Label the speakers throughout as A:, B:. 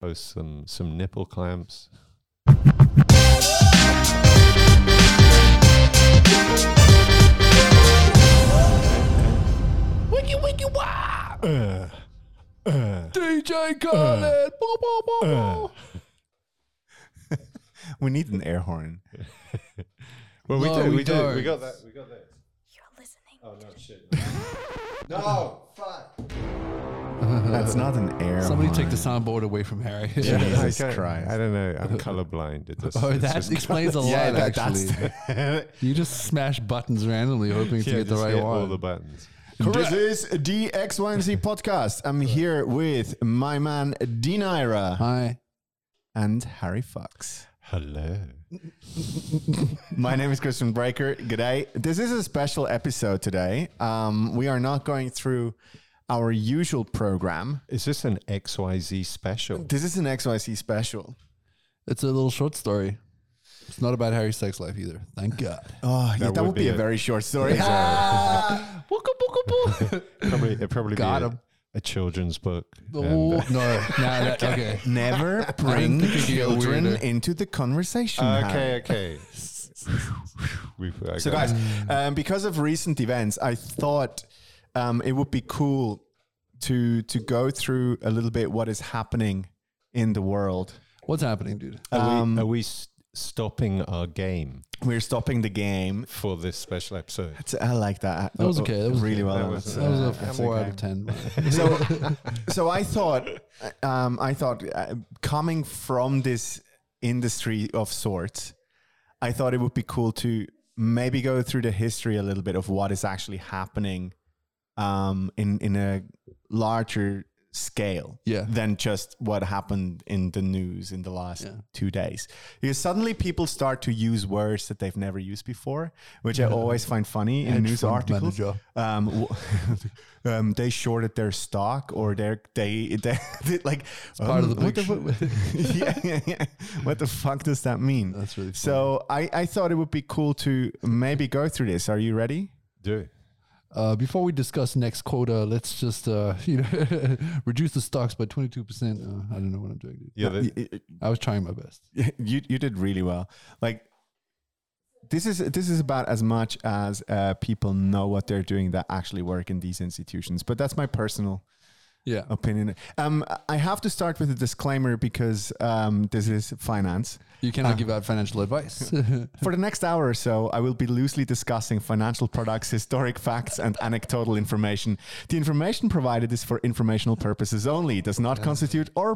A: Post some some nipple clamps.
B: Wiki wiki wow.
A: Uh, uh,
B: DJ Khaled.
A: Uh.
C: We need an air horn.
A: Well, we
B: No,
A: do.
B: we
A: We, do. We got that. We got that.
D: You're listening.
A: Oh no, shit. no, fuck.
C: That's not an air
B: Somebody
C: horn.
B: take the soundboard away from Harry.
C: Jesus
A: I
C: Christ.
A: I don't know. I'm colorblind. It just,
B: Oh, that
A: just-
B: explains a lot,
C: Yeah, that,
B: actually.
C: that's
B: you just smash buttons randomly, hoping to
A: Yeah,
B: get the right
A: hit
B: one.
A: all the buttons.
C: This is the XYZ podcast. I'm here with my man Dinaira
B: Hi.
C: and Harry Fox.
A: Hello.
C: My name is Christian Breaker. G'day. This is a special episode today. Um, we are not going through our usual program.
A: Is this an XYZ special?
C: This is an XYZ special.
B: It's a little short story. It's not about Harry's sex life either. Thank God.
C: Oh, yeah, that, would be, a
A: it.
C: very short story.
B: Booka, booka.
A: Probably, it probably
B: Got
A: be a,
B: him.
A: a children's book.
B: Oh,
A: and, uh,
B: no. Nah, that, okay.
C: Never bring
B: think it'd get
C: children into the conversation.
A: uh, okay, okay.
C: So, guys, um, because of recent events, I thought um, it would be cool to to go through a little bit what is happening in the world.
B: What's happening, dude?
A: Are,
C: um,
A: we, are we s- stopping our game
C: We're stopping the game.
A: for this special episode?
C: It's, I like that.
B: That was okay. That was
C: really
B: okay.
C: well.
A: That
C: done.
A: was-
B: That was a
C: That's
B: four
C: okay.
B: out of ten.
C: so, so I thought, um, I thought, uh, coming from this industry of sorts, I thought it would be cool to maybe go through the history a little bit of what is actually happening um, in in a larger scale
B: Yeah.
C: than just what happened in the news in the last
B: Yeah.
C: two days. Because suddenly people start to use words that they've never used before, which I always find funny in
B: Hedge
C: news
B: fund
C: articles um, um, they shorted their stock or they're, they they they like
B: part of the
C: what
B: big
C: fu- yeah, yeah, yeah. What the fuck does that mean?
B: That's really funny.
C: so I I thought it would be cool to maybe go through this. Are you ready?
A: Do it.
B: Uh, before we discuss next quota, let's just uh, you know reduce the stocks by twenty two percent. I don't know what I'm doing. Dude.
A: Yeah, the,
C: Y- y-
B: I was trying my best.
C: you you did really well. Like this is this is about as much as uh, people know what they're doing that actually work in these institutions. But that's my personal
B: Yeah.
C: opinion. Um, I have to start with a disclaimer because um, this is finance.
B: You cannot
C: Uh,
B: give out financial advice.
C: For the next hour or so, I will be loosely discussing financial products, historic facts, and anecdotal information. The information provided is for informational purposes only. It does not constitute or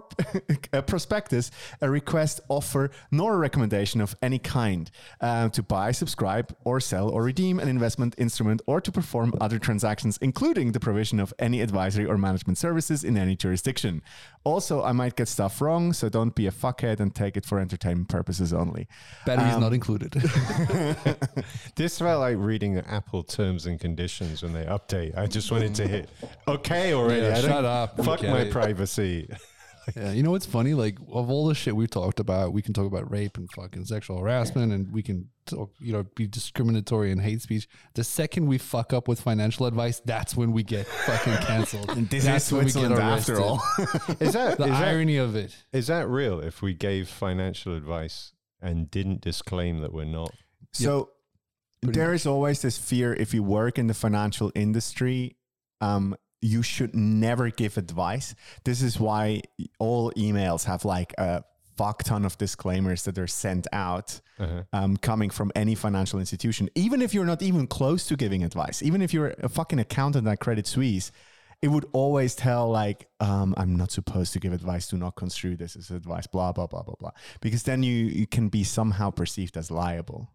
C: a prospectus, a request, offer, nor a recommendation of any kind uh, to buy, subscribe, or sell or redeem an investment instrument or to perform other transactions, including the provision of any advisory or management services in any jurisdiction. Also, I might get stuff wrong, so don't be a fuckhead and take it for entertainment purposes only.
B: Batteries
C: Um,
B: not included.
A: this felt like reading the Apple terms and conditions when they update. I just wanted to hit okay already.
B: Yeah, shut up.
A: Fuck
B: Okay.
A: my privacy.
B: yeah, you know what's funny? Like of all the shit we've talked about, we can talk about rape and fucking sexual harassment, and we can talk, you know, be discriminatory and hate speech. The second we fuck up with financial advice, that's when we get fucking canceled.
C: This
B: that's
C: is
B: when we get
C: Switzerland after
B: arrested.
C: all.
A: Is that,
B: The
A: is that
B: irony of it.
A: is that real? If we gave financial advice and didn't disclaim that we're not,
C: so
B: Pretty
C: there
B: much.
C: is always this fear if you work in the financial industry, um, you should never give advice. This is why all emails have like a fuck ton of disclaimers that are sent out
A: uh
C: um, coming from any financial institution. Even if you're not even close to giving advice, even if you're a fucking accountant at Credit Suisse, it would always tell like, um, I'm not supposed to give advice. Do not construe this as advice. Blah blah blah blah blah. Because then you you can be somehow perceived as liable.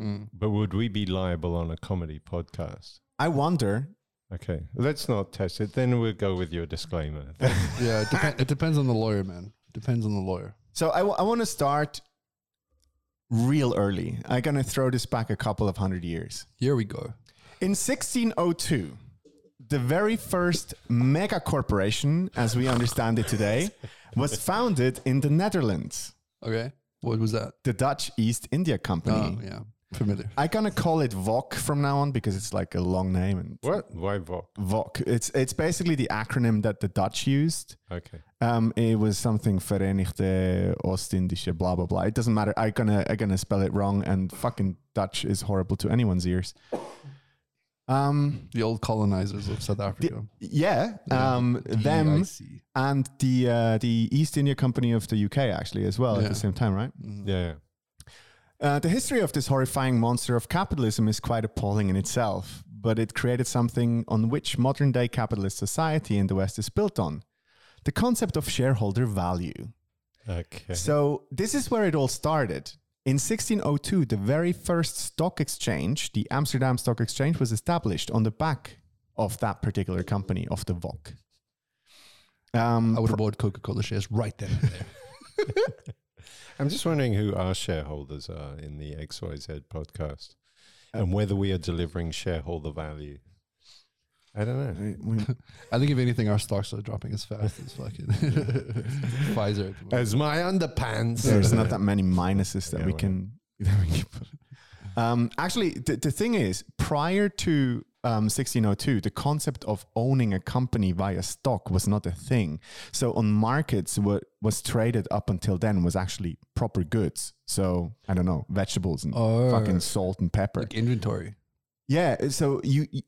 B: Mm.
A: but would we be liable on a comedy podcast?
C: I wonder.
A: Okay, let's not test it. Then we'll go with your disclaimer.
B: Yeah, it, depen- it depends on the lawyer, man. Depends on the lawyer.
C: So I, w- I want to start real early. I'm gonna throw this back a couple of hundred years.
B: Here we go.
C: In 1602, the very first mega corporation, as we understand it today, was founded in the Netherlands,
B: Okay, what was that?
C: the Dutch East India Company.
B: Oh, yeah. Familiar.
C: I'm gonna call it VOC from now on because it's like a long name and
A: What? Why VOC?
C: VOC. It's it's basically the acronym that the Dutch used.
A: Okay.
C: Um, it was something Verenigde Oostindische blah blah blah. It doesn't matter. I'm gonna I'm gonna spell it wrong, and fucking Dutch is horrible to anyone's ears. Um,
B: The old colonizers of South Africa.
C: yeah. Um, them and the uh, the East India Company of the UK actually as well at the same time, right?
B: Mhm.
A: Yeah. yeah.
C: Uh, the history of this horrifying monster of capitalism is quite appalling in itself, but it created something on which modern day capitalist society in the West is built on the concept of shareholder value.
A: Okay.
C: So, this is where it all started. In 1602, the very first stock exchange, the Amsterdam Stock Exchange, was established on the back of that particular company, of the VOC. Um,
B: I would have bought Coca Cola shares right then and there.
A: I'm just wondering who our shareholders are in the XYZ podcast and whether we are delivering shareholder value. I don't know.
C: we-
B: I think if anything, our stocks are dropping as fast as fucking Pfizer. at the moment.
A: As my underpants.
C: there's not that many minuses that
A: Yeah,
C: we
A: well.
C: can. That we can put. Um, actually, the, the thing is, prior to um, 1602, the concept of owning a company via stock was not a thing. So on markets, what was traded up until then was actually proper goods. So I don't know, vegetables and
B: Or
C: fucking salt and pepper.
B: like inventory.
C: Yeah. So you, you,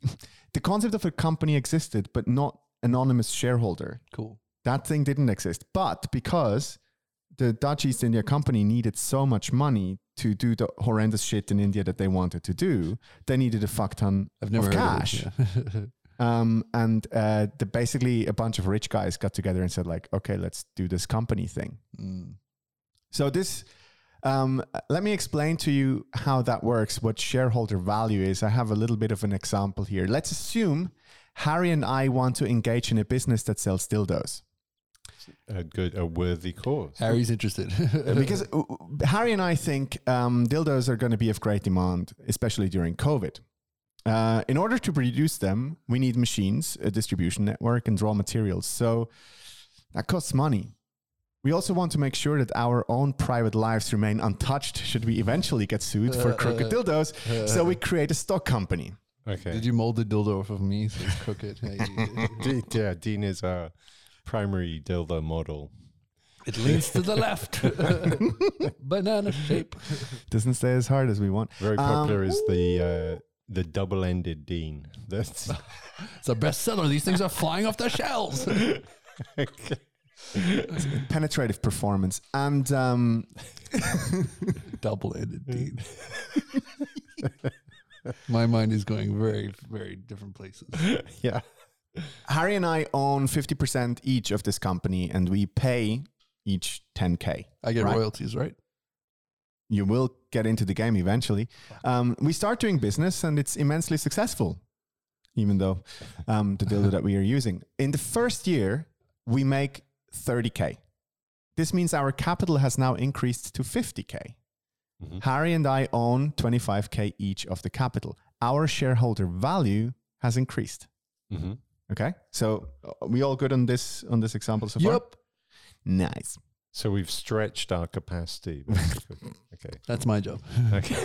C: the concept of a company existed, but not anonymous shareholder.
B: Cool.
C: That thing didn't exist. But because the Dutch East India Company needed so much money to do the horrendous shit in India that they wanted to do, they needed a fuck ton
B: I've never
C: of cash.
B: Of it, yeah.
C: Um, and uh, the, basically, a bunch of rich guys got together and said, like, okay, let's do this company thing.
B: Mm.
C: So this, um, let me explain to you how that works. What shareholder value is. I have a little bit of an example here. Let's assume Harry and I want to engage in a business that sells dildos.
A: A good, a worthy cause.
B: Harry's interested
C: because uh, Harry and I think um, dildos are going to be of great demand, especially during COVID. Uh, in order to produce them, we need machines, a distribution network, and raw materials. So that costs money. We also want to make sure that our own private lives remain untouched should we eventually get sued for crooked dildos. So we create a stock company.
A: Okay.
B: Did you mold the dildo off of me so it's crooked?
A: D- yeah, Dean is our primary dildo model.
B: it leans to the left. Banana shape.
C: Doesn't stay as hard as we want.
A: Very
C: Um,
A: popular is the uh, the double-ended Dean. That's
B: It's a bestseller. These things are flying off the shelves.
C: Penetrative performance. And um,
B: Double-ended Dean. My mind is going very, very different places.
A: yeah.
C: Harry and I own 50% each of this company and we pay each 10K.
B: I get
C: Right.
B: royalties, right?
C: You will get into the game eventually. Um, we start doing business and it's immensely successful, even though um, the dildo that we are using. In the first year, we make 30K. This means our capital has now increased to 50K.
A: Mhm.
C: Harry and I own 25K each of the capital. Our shareholder value has increased.
A: hmm
C: Okay, so uh, we all good on this on this example so far.
B: Yep.
C: Nice.
A: So we've stretched our capacity. okay.
B: That's my job.
A: Okay.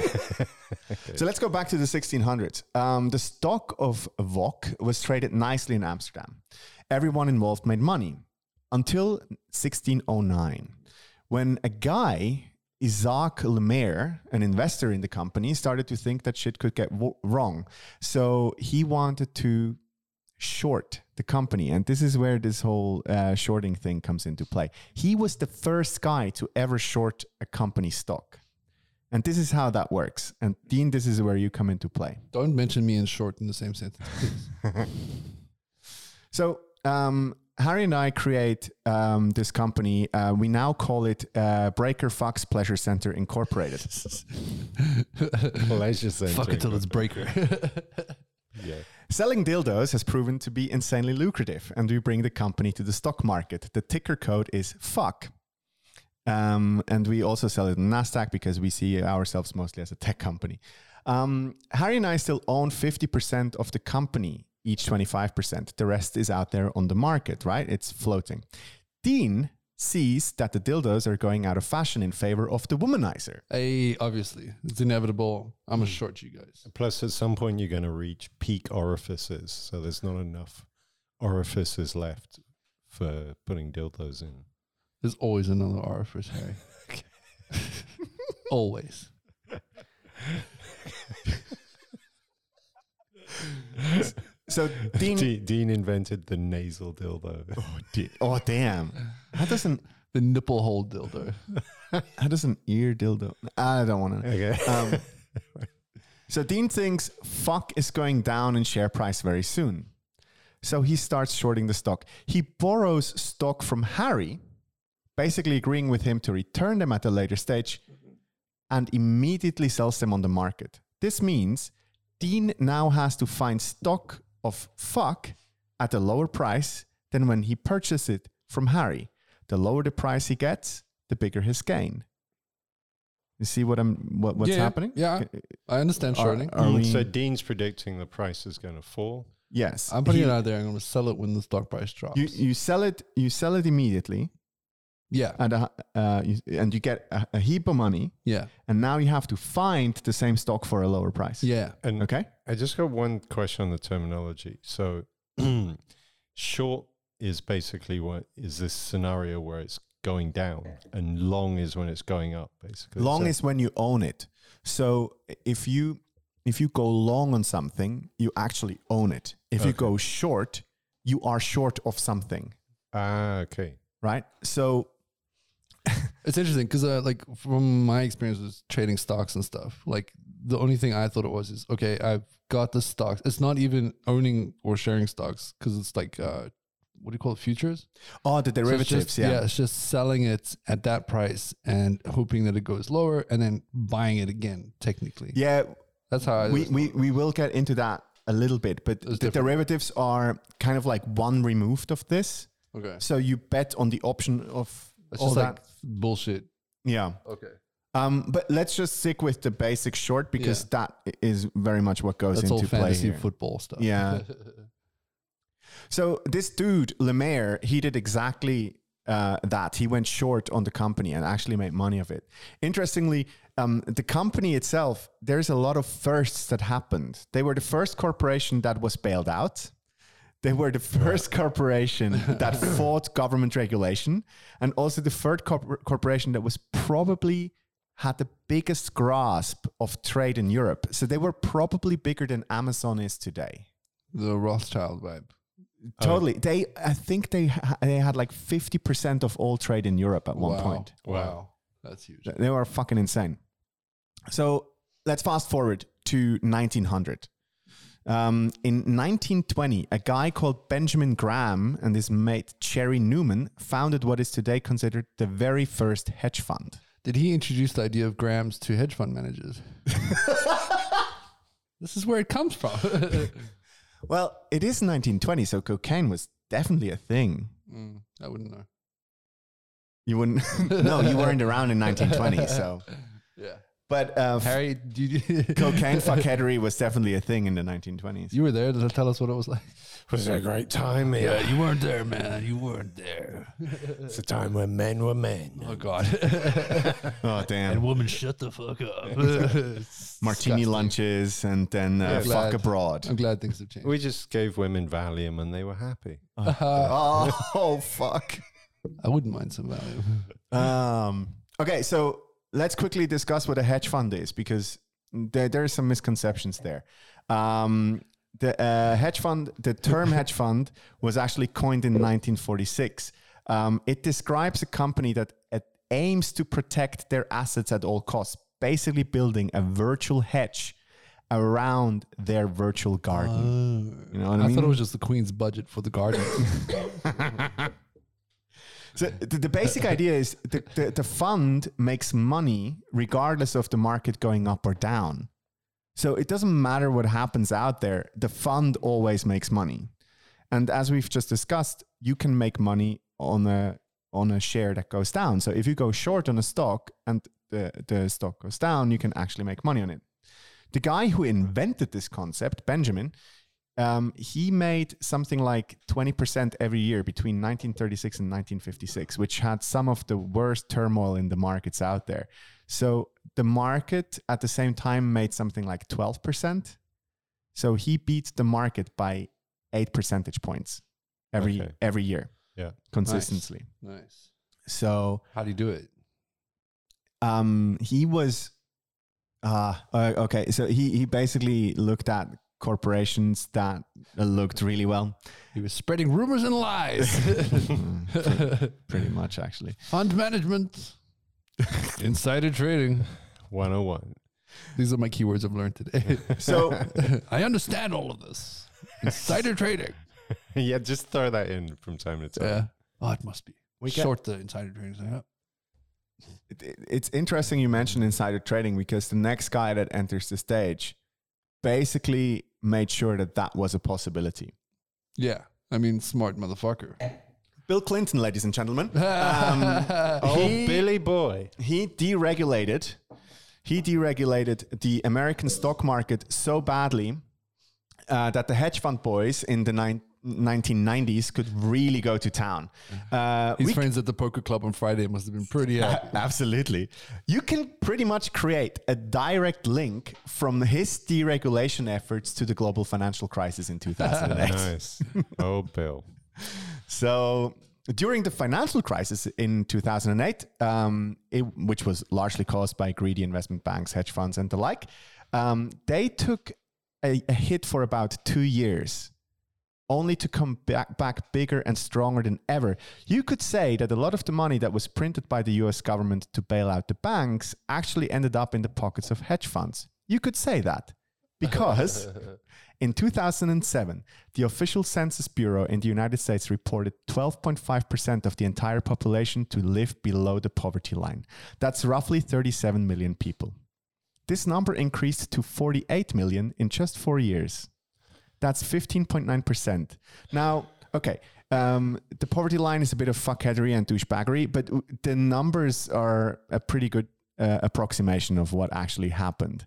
C: So let's go back to the 1600s. Um, the stock of VOC was traded nicely in Amsterdam. Everyone involved made money until 1609, when a guy, Isaac Lemaire, an investor in the company, started to think that shit could get w- wrong. So he wanted to short the company. And this is where this whole uh, shorting thing comes into play. He was the first guy to ever short a company stock. And this is how that works. And Dean, this is where you come into play.
B: Don't mention me in short in the same sentence, please.
C: So um, Harry and I create um, this company. Uh, we now call it uh, Breaker Fox Pleasure Center Incorporated.
A: Pleasure center.
B: Fuck it till it's breaker.
A: Yeah.
C: Selling dildos has proven to be insanely lucrative, and we bring the company to the stock market. The ticker code is FUCK. Um, and we also sell it on NASDAQ because we see ourselves mostly as a tech company. Um, Harry and I still own 50% of the company, each 25%. The rest is out there on the market, right? It's floating. Dean sees that the dildos are going out of fashion in favor of the womanizer.
B: Hey, obviously, it's inevitable. I'm gonna hmm. short you guys.
A: Plus, at some point, you're going to reach peak orifices, so there's not enough orifices left for putting dildos in.
B: There's always another orifice, Harry. always.
C: So Dean,
A: De- Dean invented the nasal dildo.
C: Oh, Di- oh damn, how does an
B: The nipple hole dildo.
C: how does an ear dildo? I don't want to.
A: Okay.
C: Um, so Dean thinks fuck is going down in share price very soon. So he starts shorting the stock. He borrows stock from Harry, basically agreeing with him to return them at a later stage and immediately sells them on the market. This means Dean now has to find stock of fuck at a lower price than when he purchased it from Harry. The lower the price he gets, the bigger his gain. You see what I'm what, what's
B: Yeah, yeah.
C: happening?
B: Yeah, I understand
C: Are-
B: shorting.
C: are we-
A: so Dean's predicting the price is going to fall.
C: yes.
B: I'm putting
C: He-
B: it out there. I'm gonna sell it when the stock price drops.
C: you you sell it you sell it immediately
B: yeah,
C: and uh, uh, you, and you get a, a heap of money
B: yeah,
C: and now you have to find the same stock for a lower price.
B: yeah.
A: And
C: Okay.
A: I just got one question on the terminology. So, short is basically what is this scenario where it's going down, and long is when it's going up. Basically,
C: Long
A: So-
C: is when you own it. So if you if you go long on something, you actually own it. If you go short, you are short of something,
A: ah okay.
C: right? So
B: It's interesting because, uh, like, from my experience with trading stocks and stuff, like the only thing I thought it was is okay, I've got the stocks. It's not even owning or sharing stocks because it's like, uh, what do you call it, futures?
C: oh, the
B: So it's
C: derivatives,
B: just-
C: yeah.
B: it's just selling it at that price and hoping that it goes lower, and then buying it again. Technically,
C: Yeah,
B: that's how I.
C: we, we we will get into that a little bit, but the
B: different.
C: derivatives are kind of like one removed of this.
B: okay.
C: So you bet on the option of
B: It's
C: all
B: just
C: that.
B: like bullshit.
C: yeah.
B: Okay.
C: Um, but let's just stick with the basic short because that i- is very much what goes
B: That's all
C: into play
B: fantasy
C: here.
B: football stuff.
C: Yeah. So this dude Lemaire, he did exactly uh, that. He went short on the company and actually made money of it. Interestingly, um, the company itself, there's a lot of firsts that happened. They were the first corporation that was bailed out. They were the first corporation that fought government regulation, and also the third corpor- corporation that was probably had the biggest grasp of trade in Europe. So they were probably bigger than Amazon is today.
B: the Rothschild vibe.
C: Totally. They, I think they ha- they had like fifty percent of all trade in Europe at one
B: wow.
C: point.
B: Wow. That's huge.
C: They were fucking insane. So let's fast forward to 1900. Um, in 1920, a guy called Benjamin Graham and his mate Jerry Newman founded what is today considered the very first hedge fund.
B: Did he introduce the idea of Grahams to hedge fund managers? this is where it comes from.
C: Well, it is 1920, so cocaine was definitely a thing.
B: Mm, I wouldn't know.
C: You wouldn't? no, you weren't around in 1920. So,
B: Yeah.
C: But uh,
B: Harry, do you,
C: cocaine fuckheadery was definitely a thing in the 1920s.
B: you were there to tell us what it was like.
A: Was it a great time? Yeah,
B: you weren't there, man. You weren't there.
A: it's a time when men were men.
B: Oh God.
C: Oh damn!
B: And women, shut the fuck up.
C: Martini
B: Disgusting.
C: lunches and then uh,
A: Yeah,
C: fuck
B: glad.
C: abroad.
B: I'm glad things have changed.
A: We just gave women Valium and they were happy.
C: oh, oh fuck.
B: I wouldn't mind some Valium.
C: Um, okay, so let's quickly discuss what a hedge fund is because there, there are some misconceptions there. Um, the uh, hedge fund, the term hedge fund was actually coined in 1946. Um, it describes a company that uh, aims to protect their assets at all costs, basically building a virtual hedge around their virtual garden. you know what I,
B: I
C: mean?
B: thought it was just the Queen's budget for the garden.
C: So the, the basic idea is the, the, the fund makes money regardless of the market going up or down. So it doesn't matter what happens out there, the fund always makes money. And as we've just discussed, you can make money on a on a share that goes down. So if you go short on a stock and the, the stock goes down, you can actually make money on it. The guy who invented this concept, Benjamin, Um, he made something like 20% every year between 1936 and 1956, which had some of the worst turmoil in the markets out there. So the market at the same time made something like 12%. So he beat the market by eight percentage points every
A: Okay.
C: every year
A: Yeah.
C: consistently.
B: Nice.
C: So
B: How do you do it?
C: um, he was uh, uh, okay. So he he basically looked at corporations that looked really well,
B: He was spreading rumors and lies.
C: pretty much actually.
B: Fund management, insider trading.
A: 101.
B: These are my keywords I've learned today.
C: So
B: I understand all of this. Insider trading.
A: yeah, just throw that in from time to time.
B: Yeah. Oh, it must be.
C: We get-
B: Short the insider trading. So, yeah.
C: it, it- it's interesting you mentioned insider trading because the next guy that enters the stage basically made sure that that was a possibility.
B: Yeah. I mean, smart motherfucker.
C: Bill Clinton, ladies and gentlemen, um,
A: Oh,
C: he,
A: Billy boy.
C: he deregulated. He deregulated the American stock market so badly uh, that the hedge fund boys in the nine, 1990s could really go to town. Uh,
B: His
C: we
B: friends at the poker club on Friday must have been pretty happy.
C: Absolutely. You can pretty much create a direct link from his deregulation efforts to the global financial crisis in 2008.
A: Nice. oh, Bill.
C: so, during the financial crisis in 2008, um, it, which was largely caused by greedy investment banks, hedge funds, and the like, um, they took a, a hit for about two years. Only to come back, back bigger and stronger than ever. You could say that a lot of the money that was printed by the US government to bail out the banks actually ended up in the pockets of hedge funds. You could say that because in 2007, the official Census Bureau in the United States reported 12.5% of the entire population to live below the poverty line. That's roughly 37 million people. This number increased to 48 million in just four years. That's 15.9%. Now, okay, um, the poverty line is a bit of fuckheadery and douchebaggery, but the numbers are a pretty good uh, approximation of what actually happened.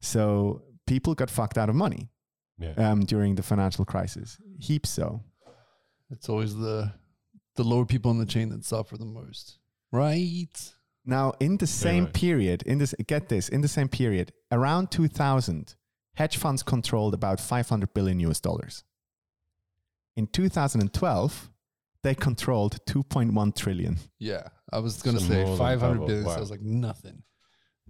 C: So people got fucked out of money
A: Yeah.
C: um, during the financial crisis. Heaps so.
B: It's always the the lower people in the chain that suffer the most. Right?
C: Now, in the same
A: right.
C: period, in this get this, in the same period, around 2000, hedge funds controlled about 500 billion US dollars. In 2012, they controlled 2.1 trillion.
B: Yeah. I was gonna
A: So
B: say
A: more than
B: five hundred
A: double.
B: billion
A: Wow.
B: sounds like nothing.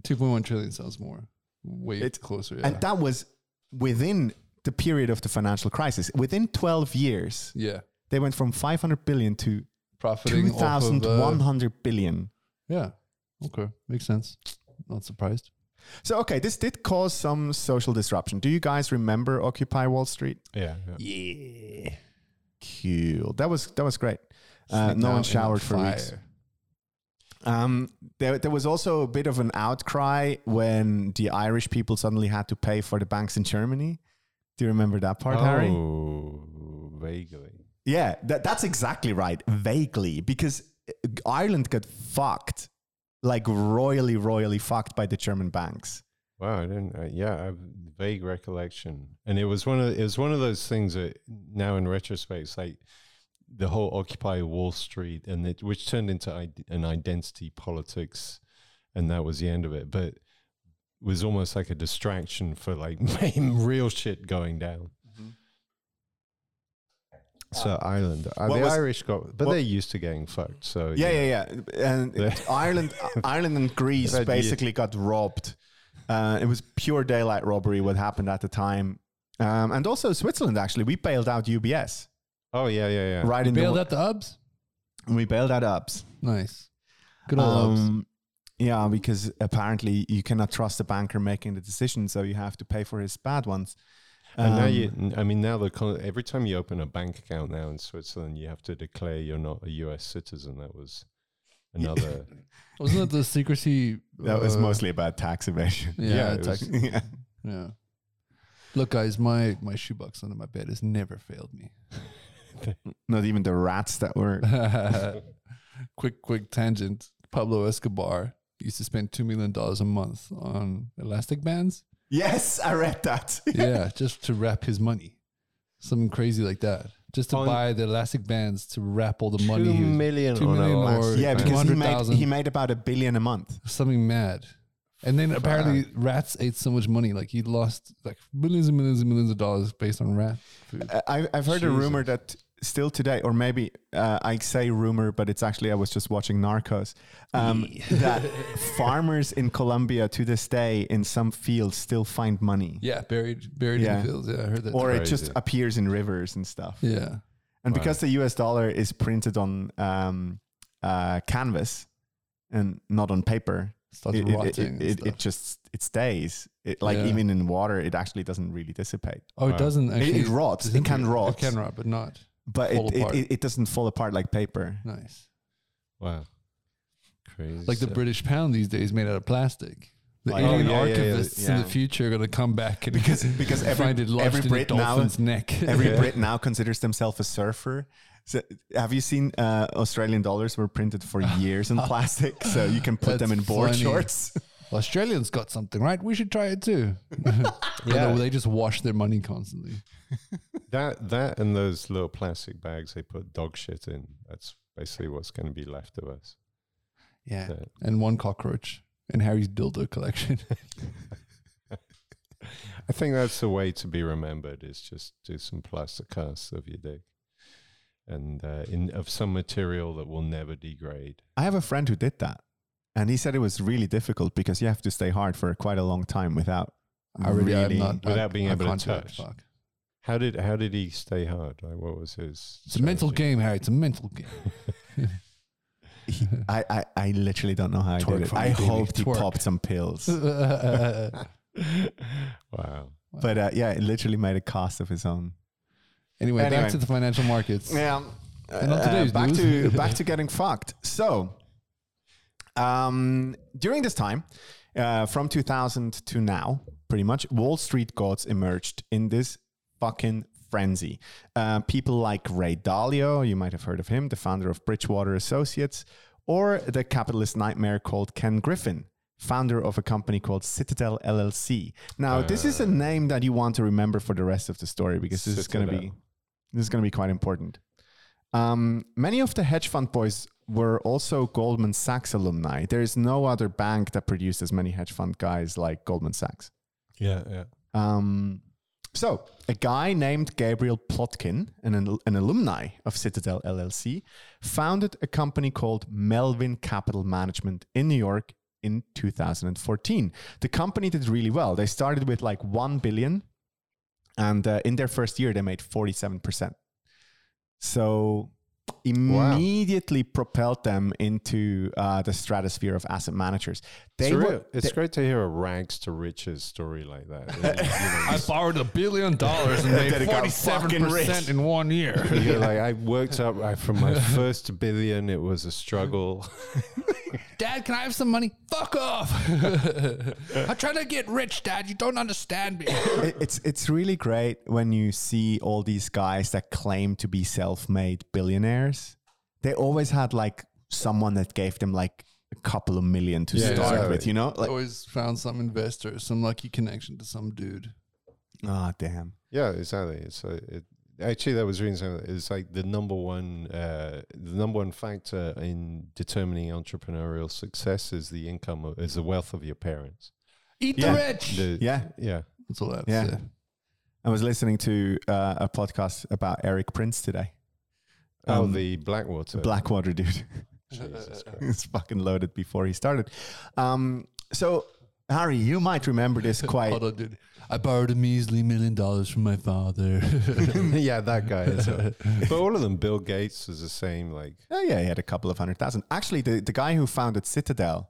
B: Two point one trillion sounds more. Way
C: It's-
B: closer. Yeah.
C: And that was within the period of the financial crisis. Within 12 years,
B: yeah.
C: they went from 500 billion to
B: Profiting off of, uh,
C: 2,100 billion.
B: Yeah. Okay. Makes sense. Not surprised.
C: So, okay, this did cause some social disruption. Do you guys remember Occupy Wall Street?
A: Yeah. yeah.
B: Yeah.
C: Cool. That was that was great. Uh, no one showered for weeks. Um, there, there was also a bit of an outcry when the Irish people suddenly had to pay for the banks in Germany. Do you remember that part, Harry?
A: Oh, vaguely.
C: Yeah, that, that's exactly right. Vaguely, because Ireland got fucked, like royally, royally fucked by the German banks.
A: Wow, I didn't. Uh, yeah, I have vague recollection, and it was one of it was one of those things that now in retrospect, it's like the whole Occupy Wall Street, and it which turned into an identity politics, and that was the end of it. But was almost like a distraction for like real shit going down. So Ireland, uh, the
C: was-
A: Irish got, but
C: what-
A: they're used to getting fucked. So
C: Yeah, yeah, yeah. And Ireland, Ireland and Greece basically got robbed. Uh, it was pure daylight robbery. What happened at the time, um, and also Switzerland. Actually, we bailed out UBS
A: Oh yeah, yeah, yeah.
C: right in
B: Bailed
C: the.
B: out the UBS?
C: We bailed out UBS.
B: Nice. Good old UBS.
C: Um, yeah, because apparently you cannot trust the banker making the decision, so you have to pay for his bad ones.
A: And now
C: Um,
A: you, I mean, now the every time you open a bank account now in Switzerland, you have to declare you're not a U.S. citizen. That was another.
B: Wasn't it the secrecy?
C: that was
B: uh,
C: mostly about tax evasion.
B: Yeah.
A: Yeah,
B: tax-
A: was-
C: yeah.
B: yeah. Look, guys, my my shoebox under my bed has never failed me.
C: Not even the rats that were.
B: quick, quick tangent. Pablo Escobar used to spend two million dollars a month on elastic bands.
C: Yes, I read that.
B: yeah, just to wrap his money. something crazy like that, just to
A: On-
B: buy the elastic bands to wrap all the money.
A: Two
B: he was-
A: million
B: two
A: on
B: million
A: a
B: or-
A: elastic
C: Yeah, because he made
B: 200,000.
C: he made about a billion a month.
B: something mad. And then apparently rats ate so much money, like he lost like millions and millions and millions of dollars based on rat food.
C: Uh, I, I've heard a rumor that still today, or maybe uh, I say rumor, but it's actually I was just watching Narcos. Um, that farmers in Colombia to this day in some fields still find money,
B: Yeah, buried buried
C: Yeah.
B: in the fields. Yeah, I heard that.
C: or it just appears in rivers and stuff.
B: yeah,
C: And
A: Wow.
C: because the U.S. dollar is printed on um, uh, canvas and not on paper, it, it-
B: rotting.
C: it, it, just it stays. It, like
B: Yeah.
C: even in water, it actually doesn't really dissipate.
B: oh, it doesn't
C: It,
B: actually.
C: it rots. It can rot,
B: It can rot, but not
C: but it, it, it, it doesn't fall apart like paper.
B: nice.
A: Wow. Crazy.
B: Like the. British pound these days, made out of plastic. The
C: Like-
B: alien
A: Oh, yeah, yeah, yeah,
B: archivists in the future are going to come back and
C: Because- because every-
B: find it lodged
C: every
B: in
C: Brit
B: a
C: now-
B: neck.
C: Every
A: Yeah.
C: Brit now considers themselves a surfer. So, have you seen uh, Australian dollars were printed for years in plastic, so you can put them in board
B: funny.
C: shorts.
B: Australians got something right. We should try it too. yeah,
A: Yeah.
B: they just wash their money constantly.
A: that that and those little plastic bags they put dog shit in. That's basically what's going to be left of us.
B: Yeah,
A: That-
B: and one cockroach in Harry's dildo collection.
A: I think that's the way to be remembered. Is just do some plastic casts of your dick, and uh, in of some material that will never degrade.
C: I have a friend who did that, and he said it was really difficult because you have to stay hard for quite a long time without
B: I really,
C: really.
B: not
A: Without being
B: I
A: able to
B: can't do that,
A: touch.
B: fuck.
A: How did how did he stay hard? Like what was his?
B: It's a mental game, Harry. It's a mental game.
C: he- I, I, I literally don't know how he
B: Twerk
C: did it. I
B: me,
C: hoped he
B: twerk.
C: popped some pills,
A: wow.
C: but uh, yeah, he literally made a cast of his own.
B: anyway,
C: Anyway.
B: back to the financial markets.
C: Yeah.
B: And on
C: Uh,
B: today's
C: back
B: news.
C: to back to getting fucked. So, um, during this time, uh, from 2000 to now, pretty much, Wall Street gods emerged in this fucking frenzy. Uh, people like Ray Dalio, you might have heard of him, the founder of Bridgewater Associates, or the capitalist nightmare called Ken Griffin. Founder of a company called Citadel LLC. Now, this is a
B: Uh.
C: name that you want to remember for the rest of the story because this is going to be this is going to be quite important. Um, many of the hedge fund boys were also Goldman Sachs alumni. There is no other bank that produced as many hedge fund guys like Goldman Sachs.
A: Yeah, yeah.
C: Um, so, a guy named Gabriel Plotkin, an, an alumni of Citadel LLC, founded a company called Melvin Capital Management in New York in 2014. The company did really well. They started with like 1 billion, and uh, in their first year, they made 47%. So, immediately propelled them into uh, the stratosphere of asset managers. They
A: it's
C: were,
A: it's
C: they-
A: great to hear a rags to riches story like that. You know,
B: I borrowed a billion dollars and made
C: it forty seven
B: percent in one year.
A: know, you're like I worked up I, from my first billion. It was a struggle.
B: Dad, can I have some money? Fuck off! I'm trying to get rich, Dad. You don't understand me.
C: it- it's it's really great when you see all these guys that claim to be self-made billionaires. They always had like someone that gave them like a couple of million to
A: Yeah,
C: start
A: exactly.
C: with, you know? Like,
B: Always found some investor, some lucky connection to some dude.
C: oh damn.
A: yeah, exactly. It's a, it, actually that was reading something. It's like the number one uh, the number one factor in determining entrepreneurial success is the income of, is the wealth of your parents.
B: Eat
C: Yeah.
B: the rich.
A: The,
C: Yeah.
A: yeah.
B: That's all I have to
C: Yeah.
B: say.
C: I was listening to uh, a podcast about Erik Prince today.
A: Oh,
C: Um,
A: the Blackwater.
C: Blackwater dude.
A: Jesus
C: it's fucking loaded before he started. Um, so Harry, you might remember this quite
B: Hold on, dude. I borrowed a measly million dollars from my father.
A: yeah, that guy. Is a, but all of them, Bill Gates was the same. Like,
C: Oh yeah, he had a couple of hundred thousand. Actually, the, the guy who founded Citadel,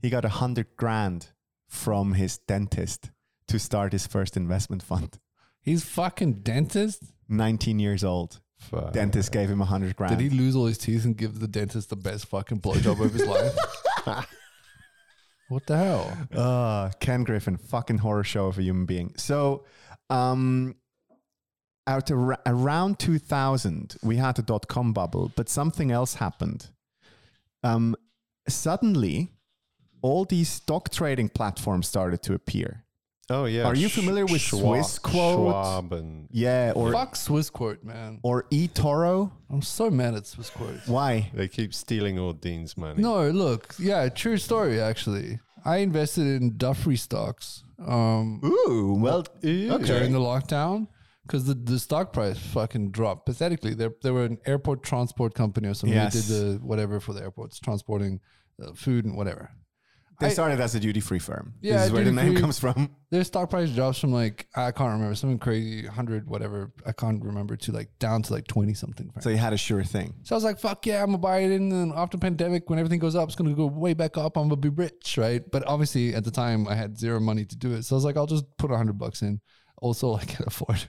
C: he got a hundred grand from his dentist to start his first investment fund.
B: He's fucking dentist.
C: Nineteen years old.
A: Fuck.
C: Dentist gave him a hundred grand.
B: Did he lose all his teeth and give the dentist the best fucking blowjob of his life? what the hell?
C: Uh, Ken Griffin, fucking horror show of a human being. So, um, out ar- around 2000, we had the dot com bubble, but something else happened. Um, suddenly, all these stock trading platforms started to appear.
A: Oh yeah.
C: Are you familiar with
A: Schwab-
C: Swissquote?
A: Schwab and
C: Yeah, or
B: Fuck Swissquote, man.
C: or eToro.
B: I'm so mad at Swissquote.
C: Why?
A: they keep stealing all Dean's money.
B: No, look, yeah, true story. Actually, I invested in Dufry stocks um,
C: Ooh, well, okay.
B: during the lockdown because the, the stock price fucking dropped pathetically. They they were an airport transport company or something.
C: Yes.
B: They did the whatever for the airports, transporting uh, food and whatever.
C: They
B: I-
C: started as a duty free firm.
B: Yeah,
C: this is where the name comes from.
B: Their stock price drops from like I can't remember something crazy, hundred whatever I can't remember to like down to like twenty something.
C: So you had a sure thing.
B: So I was like, fuck yeah, I'm gonna buy it in. And after pandemic, when everything goes up, it's gonna go way back up. I'm gonna be rich, right? But obviously, at the time, I had zero money to do it. So I was like, I'll just put a hundred bucks in. Also, I can afford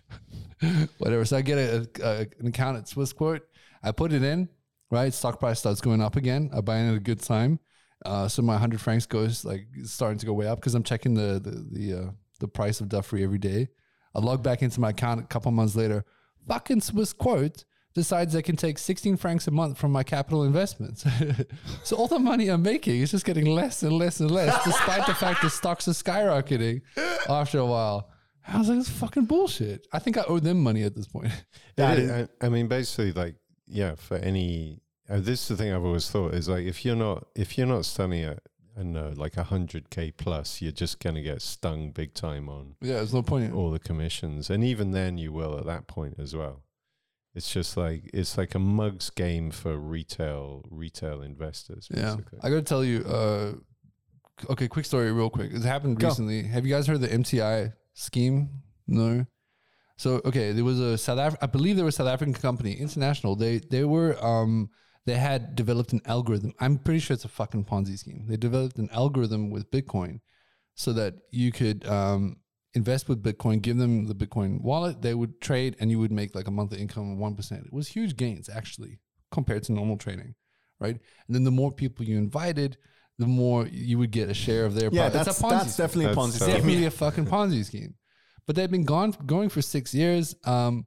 B: whatever. So I get a, a, an account at Swissquote. I put it in, right? Stock price starts going up again. I buy in at a good time. Uh, so my hundred francs goes like starting to go way up because I'm checking the the the, uh, the price of Dufry every day. I log back into my account a couple months later. Fucking Swissquote decides they can take 16 francs a month from my capital investments. so all the money I'm making is just getting less and less and less, despite the fact the stocks are skyrocketing after a while. I was like, it's fucking bullshit. I think I owe them money at this point.
C: That is-
A: I, I mean, basically, like, yeah, for any, uh, this is the thing I've always thought is like, if you're not, if you're not starting at, I know, like a hundred k plus, you're just gonna get stung big time on
B: Yeah, there's no point.
A: all the commissions, and even then, you will at that point as well. It's just like it's like a mugs game for retail retail investors.
B: Yeah,
A: Basically.
B: I got to tell you. Uh, okay, quick story, real quick. It happened
C: Go.
B: recently. Have you guys heard of the MTI scheme? No. So okay, there was a South Af- I believe there was a South African company, international. They they were um they had developed an algorithm. I'm pretty sure it's a fucking Ponzi scheme. They developed an algorithm with Bitcoin, so that you could um invest with Bitcoin, give them the Bitcoin wallet, they would trade, and you would make like a monthly income of one percent. It was huge gains actually compared to normal trading, right? And then the more people you invited, the more you would get a share of their.
C: Yeah,
B: pro- it's
C: that's
B: a Ponzi
C: that's
B: scheme.
C: definitely a Ponzi scheme.
B: definitely a fucking Ponzi scheme. But they've been gone going for six years. Um,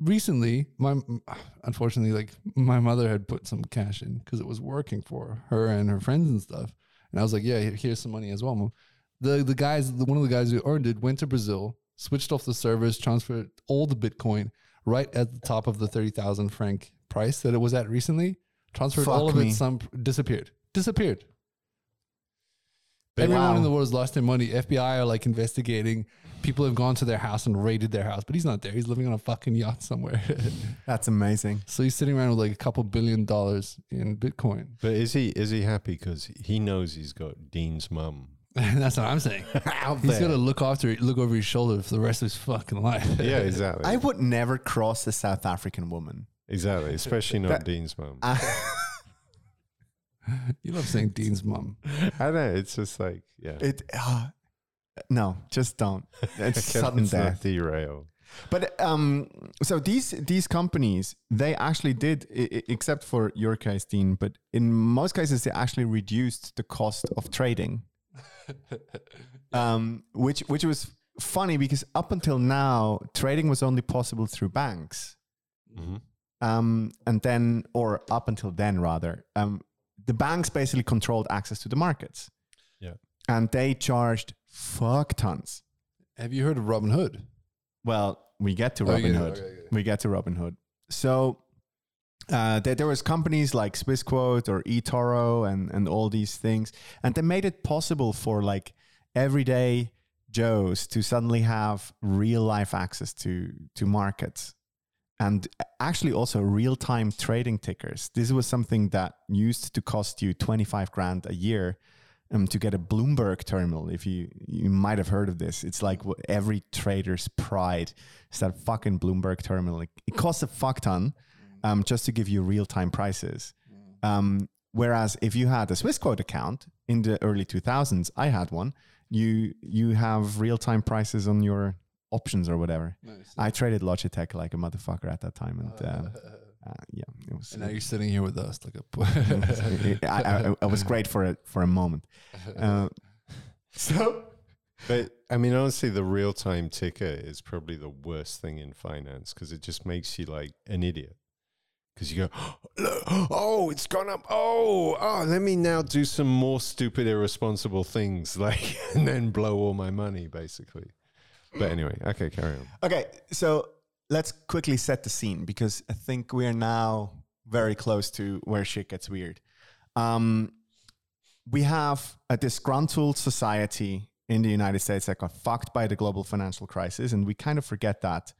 B: recently, my unfortunately, like my mother had put some cash in because it was working for her and her friends and stuff. And I was like, yeah, here's some money as well, mom. The the guys, the, one of the guys who earned it, went to Brazil, switched off the servers, transferred all the Bitcoin right at the top of the thirty thousand franc price that it was at recently. Transferred all of
C: me.
B: it, some disappeared, disappeared. Everyone
C: Wow.
B: in the world has lost their money. FBI are like investigating. People have gone to their house and raided their house, but he's not there. He's living on a fucking yacht somewhere.
C: That's amazing.
B: so he's sitting around with like a couple billion dollars in Bitcoin.
A: But is he is he happy because he knows he's got Dean's mum
B: That's what I'm saying.
A: out
B: He's
A: there?
B: gonna look after, look over his shoulder for the rest of his fucking life.
A: yeah, exactly.
C: I would never cross a South African woman.
A: exactly, especially not
C: That-
A: Dean's mum.
C: Uh,
B: you love saying Dean's mom.
A: I know. It's just like yeah.
C: it. Uh, no, just don't. It's sudden death.
A: derail.
C: But um, so these these companies, they actually did, i- except for your case, Dean. But in most cases, they actually reduced the cost of trading, um, which which was funny because up until now, trading was only possible through banks,
A: Mhm.
C: um, and then or up until then rather, um, the banks basically controlled access to the markets.
A: Yeah.
C: And they charged fuck tons.
B: Have you heard of Robinhood?
C: Well, we get to
B: Oh,
C: Robin
B: it,
C: Hood.
B: okay, okay.
C: We get to Robinhood. So uh, there, there was companies like Swissquote or eToro and and all these things, and they made it possible for like everyday Joes to suddenly have real life access to to markets, and actually also real time trading tickers. This was something that used to cost you twenty five grand a year um, to get a Bloomberg terminal. If you you might have heard of this, it's like every trader's pride is that fucking Bloomberg terminal. It, it costs a fuck ton um, just to give you real time prices. Um, whereas if you had a Swissquote account in the early 2000s, I had one. You you have real time prices on your options or whatever.
B: Nice.
C: I traded Logitech like a motherfucker at that time, and um, uh, yeah, it was.
B: and now you're sitting here with us like
C: I,
B: a.
C: I, I was great for it for a moment. Uh, so
A: But I mean, honestly, the real time ticker is probably the worst thing in finance because it just makes you like an idiot. because you go, oh, it's gone up. Oh, oh, let me now do some more stupid, irresponsible things, like, and then blow all my money, basically. But anyway, okay, carry on.
C: Okay, so let's quickly set the scene because I think we are now very close to where shit gets weird. Um, we have a disgruntled society in the United States that got fucked by the global financial crisis, and we kind of forget that.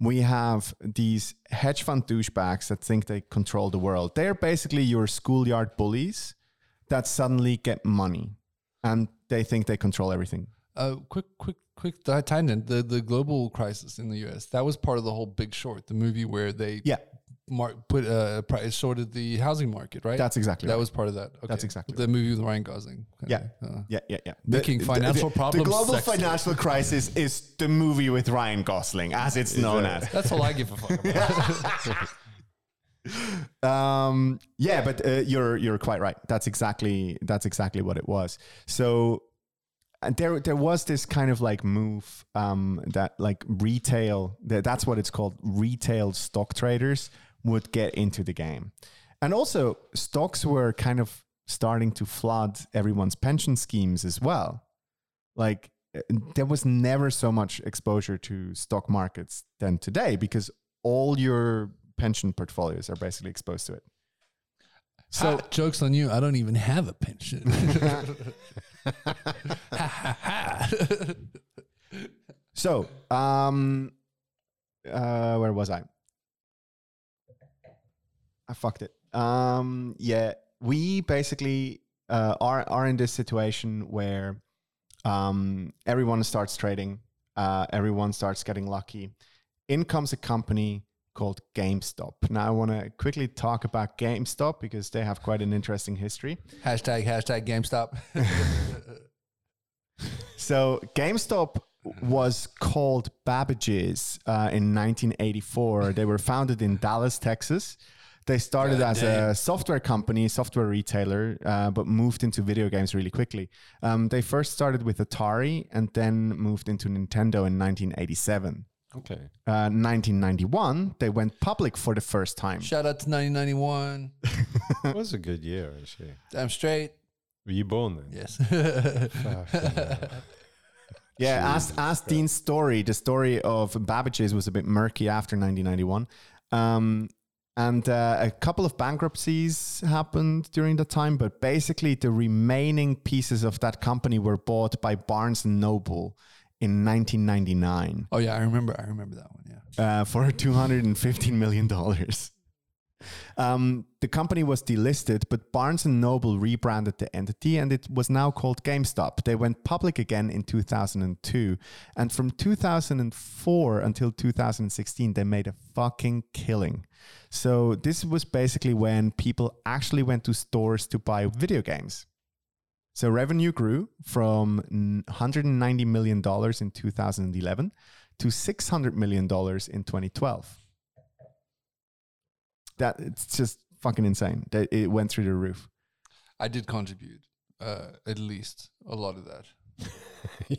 C: We have these hedge fund douchebags that think they control the world. They're basically your schoolyard bullies that suddenly get money and they think they control everything.
B: Uh, quick, quick, quick tangent. The the global crisis in the U.S. That was part of the whole Big Short, the movie where they
C: Yeah,
B: mar- put uh, price shorted the housing market, right?
C: that's exactly
B: that
C: right.
B: was part of that. Okay.
C: That's exactly
B: the movie with Ryan Gosling.
C: Yeah.
B: Uh,
C: Yeah, yeah, yeah.
B: Making financial
C: the,
B: problems
C: The global
B: sexy.
C: financial crisis is the movie with Ryan Gosling, as it's known
A: that-
C: as.
B: that's all I give a fuck about.
C: Um, yeah, but uh, you're you're quite right. That's exactly that's exactly what it was. So and there there was this kind of like move um, that like retail that, that's what it's called retail stock traders would get into the game, and also stocks were kind of starting to flood everyone's pension schemes as well. Like there was never so much exposure to stock markets than today because all your pension portfolios are basically exposed to it.
B: So jokes on you. I don't even have a pension.
C: So, um, uh, where was I? I fucked it. Um, yeah, we basically uh, are are in this situation where um, everyone starts trading, uh, everyone starts getting lucky. In comes a company called GameStop. Now, I want to quickly talk about GameStop because they have quite an interesting history.
B: hashtag hashtag GameStop.
C: So GameStop was called Babbage's uh, in 1984. they were founded in Dallas, Texas. They started
B: God
C: as
B: damn.
C: a software company, software retailer, uh, but moved into video games really quickly. Um, they first started with Atari and then moved into Nintendo in 1987.
A: Okay.
C: Uh, 1991, they went public for the first time.
B: Shout out to 1991.
A: It was a good year, actually.
B: I'm straight.
A: Were you born then?
B: Yes.
A: Fucking hell.
C: Yeah, as as Dean's story, the story of Babbage's was a bit murky after 1991, um, and uh, a couple of bankruptcies happened during that time. But basically, the remaining pieces of that company were bought by Barnes and Noble in 1999
B: oh yeah, I remember. I remember that one. Yeah.
C: uh, for 215 million dollars. Um, the company was delisted, but Barnes and Noble rebranded the entity, and it was now called GameStop. They went public again in 2002, and from 2004 until 2016, they made a fucking killing. So this was basically when people actually went to stores to buy video games. So revenue grew from 190 million dollars in 2011 to 600 million dollars in 2012 that it's just fucking insane that it went through the roof
B: I did contribute uh, at least a lot of that.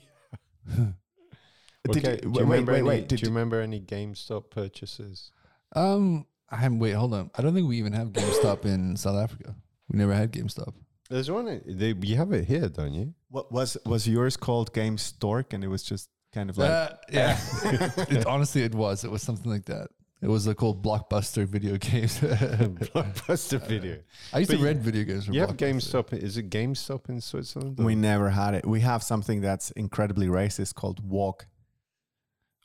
C: Did
A: Okay,
C: you-
A: do
C: wait,
A: remember
C: wait,
A: any,
C: wait,
A: Do
C: did
A: you
C: you-
A: remember any GameStop purchases?
B: Um, I haven't. Wait, hold on. I don't think we even have GameStop in South Africa. We never had GameStop.
A: There's one. They, you have it here, don't you?
C: what was was yours called game stork and it was just kind of like
B: Uh, yeah. it, honestly, it was. It was something like that. It was uh, called Blockbuster video games.
A: Blockbuster video.
B: I used
A: But
B: to
A: you-
B: rent video games from
A: You have GameStop. Is it GameStop in Switzerland?
C: we never had it we have something that's incredibly racist called walk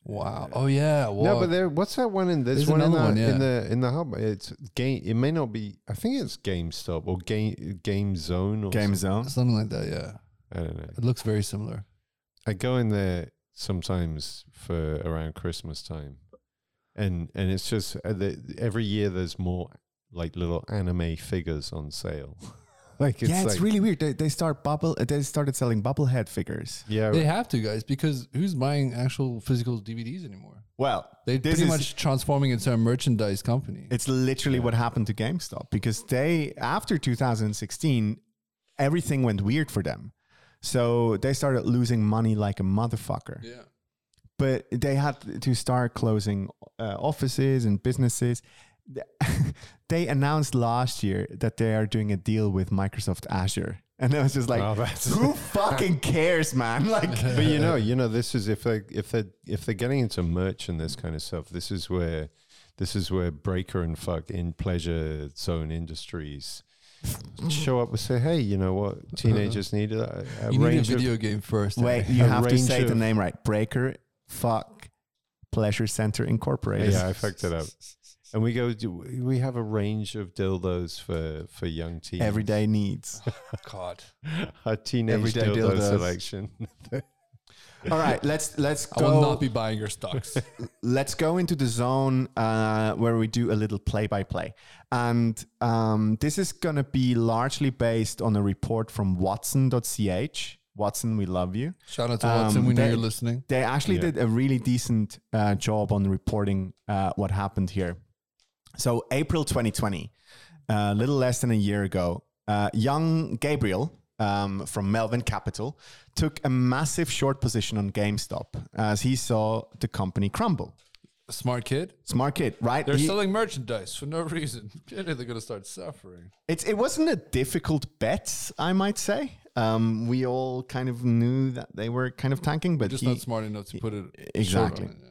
B: Wow. Oh yeah.
A: no, but there. What's that one in? There's,
B: There's
A: one in the,
B: another one,
A: in the in the hub. It's game. It may not be. I think it's GameStop or Game Game Zone or
C: game
A: something.
C: zone
B: something like that. Yeah.
A: I don't know.
B: It looks very similar.
A: I go in there sometimes for around Christmas time, and and it's just uh, the, every year there's more like little anime figures on sale. like it's
C: yeah it's
A: like,
C: really weird they, they start bubble they started selling bubblehead figures
A: yeah.
B: They have to, guys, because who's buying actual physical DVDs anymore?
C: well
B: They're
C: This
B: pretty
C: is-
B: much transforming into a merchandise company.
C: It's literally what happened to GameStop because they, after 2016, everything went weird for them. So they started losing money like a motherfucker.
B: yeah.
C: But they had to start closing uh, offices and businesses. they announced last year that they are doing a deal with Microsoft Azure. And I was just like,
A: Oh,
C: who fucking cares, man? Like,
A: but you know, you know, this is if they if they if they're getting into merch and this kind of stuff. This is where this is where Breaker and fuck in pleasure zone industries show up and say, hey, you know what, uh-huh. teenagers need a, a
B: you need a
A: range of
B: video game first.
C: wait, eh? you
A: A
C: have to
A: range
C: say the name right. Breaker, fuck, Pleasure Center Incorporated.
A: Yeah, I fucked it up. And we go. do- We have a range of dildos for for young teens.
C: Everyday needs.
B: God.
A: a teenage
C: Everyday
A: dildo
C: dildos.
A: selection.
C: All right, let's let's
B: I will not be buying your stocks.
C: let's go into the zone uh, where we do a little play by play. And um, this is going to be largely based on a report from watson.ch. Watson, we love you.
B: Shout out to
C: Um,
B: Watson. We know
C: they-
B: you're listening.
C: They actually
A: Yeah.
C: did a really decent uh, job on reporting uh, what happened here. So, April 2020, a little less than a year ago, uh, young Gabriel um, from Melvin Capital took a massive short position on GameStop as he saw the company crumble.
B: Smart kid.
C: Smart kid, right?
B: They're
C: He-
B: selling merchandise for no reason. Clearly, they're going to start suffering.
C: It's it wasn't a difficult bet, I might say. Um, we all kind of knew that they were kind of tanking, but
B: Just
C: he-
B: not smart enough to put it
C: exactly.
B: it, yeah.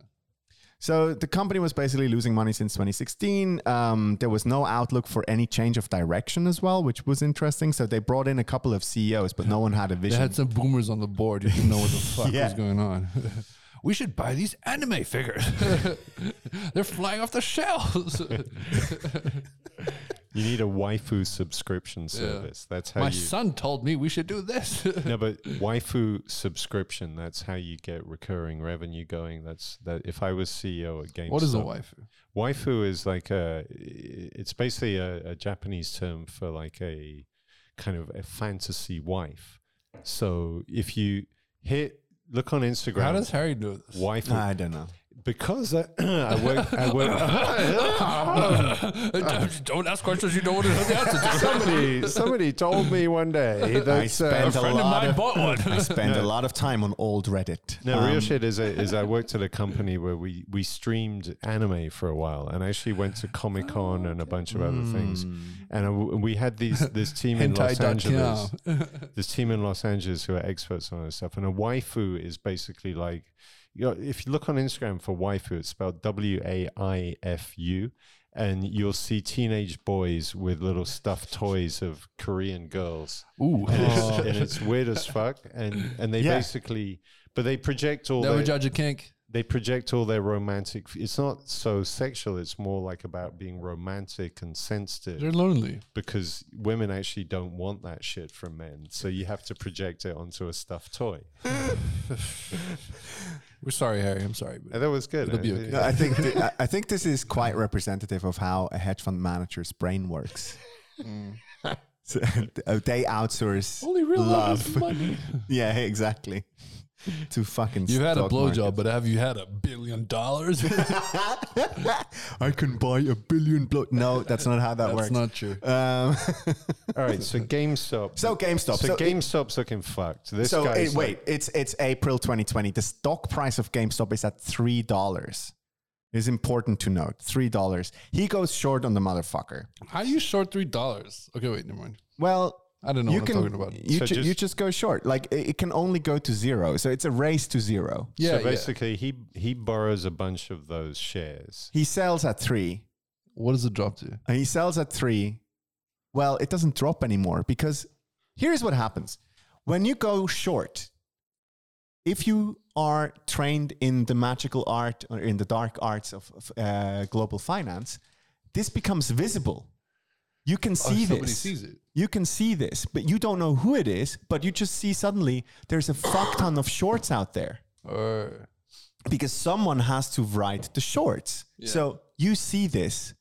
C: So the company was basically losing money since 2016. Um, there was no outlook for any change of direction as well, which was interesting. So they brought in a couple of CEOs, but no one had a vision.
B: They had some boomers on the board who didn't know what the fuck
C: Yeah.
B: was going on. we should buy these anime figures. They're flying off the shelves.
A: You need a waifu subscription service. That's how
B: My
A: you.
B: son told me we should do this.
A: no, but waifu subscription. That's how you get recurring revenue going. That's that. If I was CEO at GameStop,
B: what is a waifu?
A: Waifu is like a. It's basically a, a Japanese term for like a kind of a fantasy wife. So if you hit look on Instagram,
B: How does Harry do this?
A: waifu
C: I don't know.
A: Because I, I work. I work.
B: don't ask questions you don't want to know the answer to.
A: somebody somebody told me one day that
C: I spent
A: uh,
C: a
B: friend of
C: lot
B: mine
C: of,
B: bought one.
C: I spent a lot of time on old Reddit.
A: No, real
C: Um,
A: shit is, a, is I worked at a company where we, we streamed anime for a while and I actually went to Comic Con and a bunch of other things. And I w we had these this team in Los Angeles, this team in Los Angeles who are experts on this stuff. And a waifu is basically like, you know, if you look on Instagram for waifu, it's spelled W A I F U. And you'll see teenage boys with little stuffed toys of Korean girls
B: Ooh.
A: and, it's, and it's weird as fuck. And and they
C: Yeah.
A: basically, but they project all
B: Never
A: their,
B: judge a kink.
A: They project all their romantic. It's not so sexual. It's more like about being romantic and sensitive
B: They're lonely.
A: because women actually don't want that shit from men. So you have to project it onto a stuffed toy.
B: We're sorry, Harry. I'm sorry. But
A: that was good.
B: It'll be
A: Uh,
B: okay.
C: No, I think th- I- I think this is quite representative of how a hedge fund manager's brain works. So, uh, they outsource
B: only real love
C: love.
B: is money.
C: yeah, exactly. To fucking
B: You've had a
C: stock
B: blowjob, but have you had a billion dollars?
C: I can buy a billion blow. No, that's not how that works.
B: That's not true.
C: um,
A: all right. So GameStop.
C: so GameStop.
A: So,
C: So, it-
A: GameStop's looking fucked. This
C: so
A: guy's
C: it- wait, it's it's April 2020. The stock price of GameStop is at three dollars. It's important to note three dollars. He goes short on the motherfucker.
B: How do you short three dollars? Okay, wait, never mind.
C: Well,
B: I don't know
C: you
B: what
C: can
B: I'm talking about.
C: you
A: So
C: ju-
A: just-
C: you just go short. Like it, it can only go to zero. So it's a race to zero.
B: Yeah,
A: so
B: yeah.
A: basically, he he borrows a bunch of those shares.
C: He sells at three.
B: What does it drop to?
C: and he sells at three, well, it doesn't drop anymore because here's what happens. When you go short, if you are trained in the magical art or in the dark arts of, of, uh, global finance, this becomes visible. You can see
B: Oh, somebody
C: this.
B: sees it.
C: You can see this, but you don't know who it is. But you just see suddenly there's a fuck ton of shorts out there
B: Or
C: because someone has to write the shorts.
B: Yeah.
C: So you see this,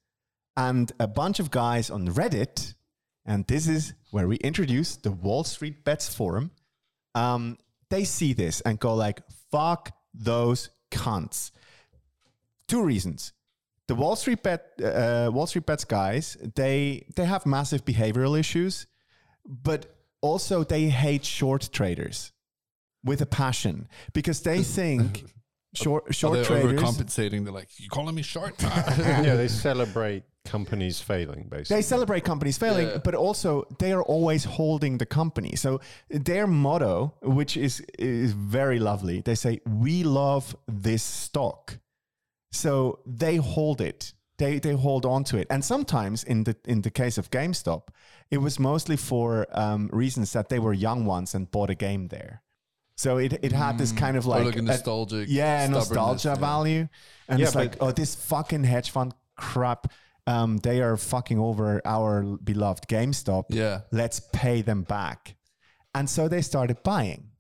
C: and a bunch of guys on Reddit, and this is where we introduce the Wall Street Bets Forum. Um, they see this and go like, "Fuck those cunts." Two reasons. The Wall Street bet, uh, Wall Street bets guys, they they have massive behavioral issues, but also they hate short traders with a passion because they think short
B: are
C: short
B: they
C: traders.
B: overcompensating? They're like, you calling me short?
A: yeah, they celebrate companies failing, basically.
C: They celebrate companies failing,
B: Yeah.
C: but also they are always holding the company. So their motto, which is is very lovely, they say, "We love this stock." So they hold it. They they hold on to it. And sometimes in the in the case of GameStop, it was mostly for um, reasons that they were young ones and bought a game there. So it, it had this kind of like
B: like a
C: a-
B: nostalgic.
C: yeah, nostalgia
B: yeah.
C: value. And
A: Yeah,
C: it's like, oh, this fucking hedge fund crap. Um, they are fucking over our beloved GameStop.
B: Yeah.
C: Let's pay them back. And so they started buying,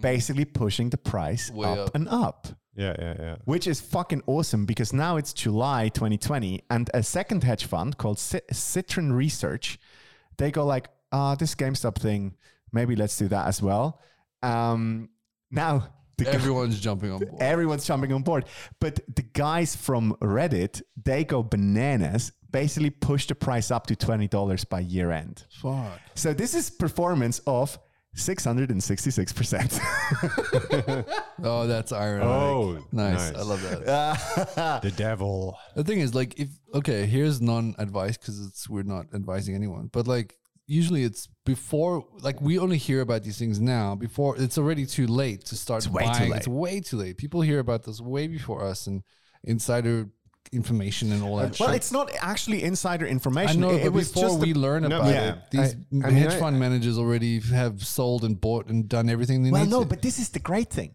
C: basically pushing the price
B: Mm.
C: Up,
B: up.
C: and up,
A: yeah, yeah, yeah.
C: which is fucking awesome because now it's July 2020 and a second hedge fund called Cit- Citron Research, they go like, ah, this GameStop thing, maybe let's do that as well. Um, now, the guy-
B: Everyone's jumping on board.
C: everyone's jumping on board. But the guys from Reddit, they go bananas, basically push the price up to $20 by year end.
B: Fuck.
C: So this is performance of 666%.
B: Oh, that's ironic.
A: Oh,
B: nice.
A: nice.
B: I love that.
A: The devil.
B: The thing is, like, if okay, here's non-advice because it's we're not advising anyone, but like usually it's before, like, we only hear about these things now. Before it's already too late to start
C: way too
B: buying.
C: late.
B: It's way too late. People hear about this way before us and insider information and all that.
C: well,
B: shit.
C: it's not actually insider information.
B: I
C: information.
B: know,
C: it,
B: but
C: it was
B: before
C: just
B: we
C: the-
B: learn
A: No,
B: about
C: yeah.
B: it, these
A: I- I mean,
B: hedge
A: I-
B: fund managers already have sold and bought and done everything they
C: Well,
B: need Well,
C: no,
B: to.
C: but this is the great thing.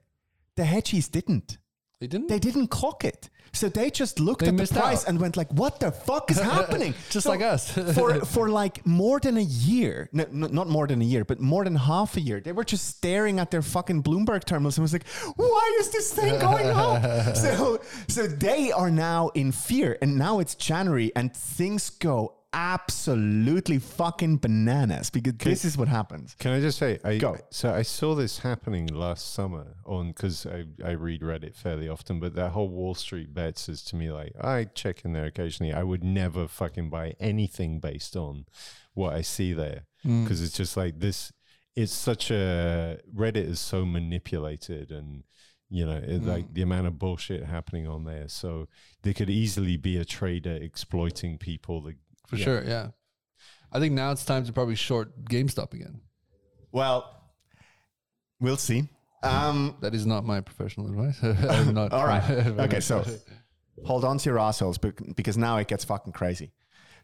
C: The hedgies didn't.
B: They didn't.
C: They didn't clock it. So they just looked
B: They
C: at the price
B: out.
C: and went like, "What the fuck is happening?"
B: Just
C: So
B: like us.
C: for for like more than a year, no, no, not more than a year, but more than half a year, they were just staring at their fucking Bloomberg terminals and was like, "Why is this thing going up?" so so they are now in fear, and now it's January, and things go absolutely fucking bananas because this is what happens.
A: Can I just say, I,
C: Go.
A: so I saw this happening last summer on because I, I read Reddit fairly often, but that whole Wall Street bets is to me like I check in there occasionally. I would never fucking buy anything based on what I see there mm. because it's just like this. It's such a Reddit is so manipulated and you know it, mm. like the amount of bullshit happening on there. So there could easily be a trader exploiting people. That,
B: for
A: yeah.
B: sure, yeah. I think now it's time to probably short GameStop again.
C: Well, we'll see. Um,
B: That is not my professional advice. I'm not.
C: All right. Okay, so hold on to your assholes bec- because now it gets fucking crazy.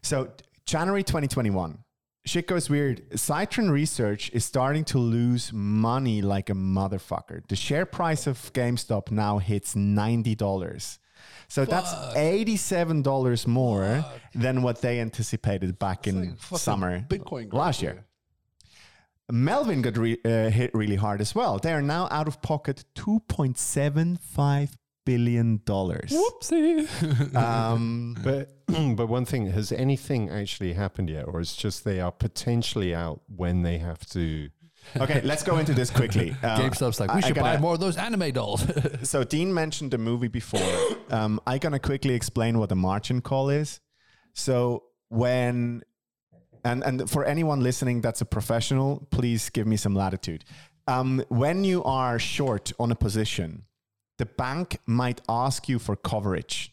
C: So, January 2021, shit goes weird. Citron Research is starting to lose money like a motherfucker. The share price of GameStop now hits $90. So that's $87 more than what they anticipated back in
B: fucking
C: summer
B: Bitcoin
C: last year. Melvin got re- uh, hit really hard as well. They are now out of pocket $2.75 billion.
B: Whoopsie.
C: Um,
A: But but one thing has anything actually happened yet, or it's just they are potentially out when they have to?
C: Okay, let's go into this quickly. Uh,
B: GameStop's like, we
C: I
B: should buy
C: gotta-
B: more of those anime dolls.
C: So Dean mentioned the movie before. Um, I'm gonna quickly explain what a margin call is. So when and and for anyone listening that's a professional, please give me some latitude. Um, when you are short on a position, the bank might ask you for coverage.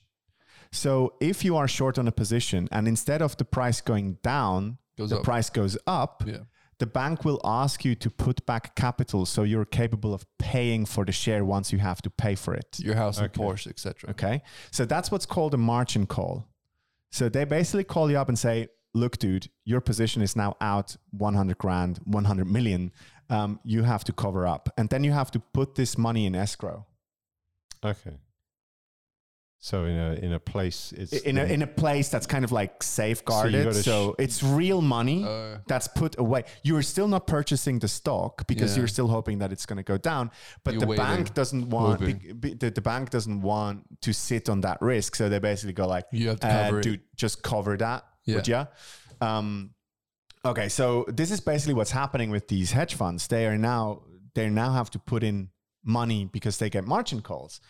C: So if you are short on a position and instead of the price going down,
B: Goes
C: the
B: up.
C: price goes up,
B: yeah.
C: The bank will ask you to put back capital so you're capable of paying for the share once you have to pay for it.
B: Your house and Porsche, etc.
C: Okay. So that's what's called a margin call. So they basically call you up and say, look, dude, your position is now out 100 grand, 100 million. Um, you have to cover up. And then you have to put this money in escrow.
A: Okay. So in a in a place, it's
C: in a, in a place that's kind of like safeguarded.
A: gotta
C: So,
A: sh-
C: it's real money
B: Uh,
C: that's put away. You're still not purchasing the stock because
B: Yeah.
C: you're still hoping that it's going to go down. But
B: You're
C: the
B: waiting,
C: bank doesn't want
B: hoping.
C: be, be- the, the bank doesn't want to sit on that risk. So they basically go like,
B: You have to
C: uh,
B: cover it.
C: dude, just cover that, would
B: Yeah.
C: ya? Um, okay, so this is basically what's happening with these hedge funds. They are now they now have to put in money because they get margin calls,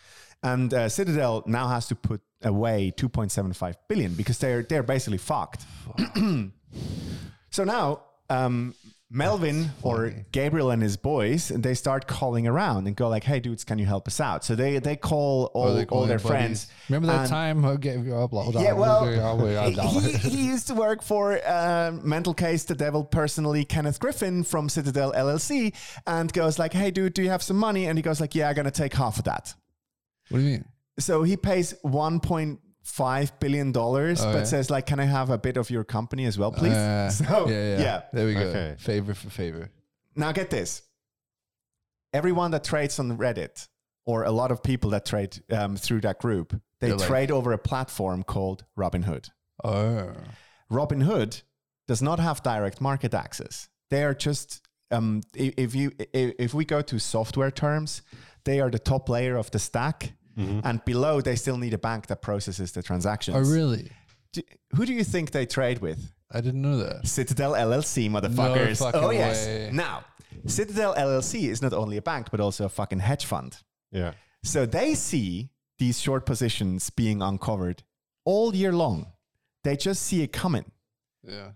C: and uh, Citadel now has to put away 2.75 billion because they're they're basically fucked. so now um, Melvin or Gabriel and his boys, they start calling around and go like, "Hey, dudes, can you help us out?" So they they call all,
B: Or they call
C: all their
B: buddies.
C: friends.
B: Remember that time I gave you a blah, blah,
C: Yeah, well, he, he used to work for uh, Mental Case the Devil personally, Kenneth Griffin from Citadel LLC, and goes like, "Hey, dude, do you have some money?" And he goes like, "Yeah, I'm gonna take half of that."
B: What do you mean?
C: So he pays 1.5 billion dollars,
B: Oh,
C: but
B: yeah.
C: says like, "Can I have a bit of your company as well, please?"
B: Uh,
C: so
B: yeah, yeah,
C: yeah.
B: There we go.
A: Okay.
B: Favor for favor.
C: Now get this: everyone that trades on Reddit, or a lot of people that trade um, through that group, they
B: They're like-
C: trade over a platform called Robinhood.
B: Oh,
C: Robinhood does not have direct market access. They are just um, if you if we go to software terms, they are the top layer of the stack, and below they still need a bank that processes the transactions.
B: oh, really?
C: Do- who do you think they trade with?
B: I didn't know that.
C: Citadel LLC, motherfuckers.
B: fucking
C: oh yes.
B: way.
C: Now, Citadel LLC is not only a bank but also a fucking hedge fund.
A: Yeah.
C: So they see these short positions being uncovered all year long. They just see it coming.
B: Yeah.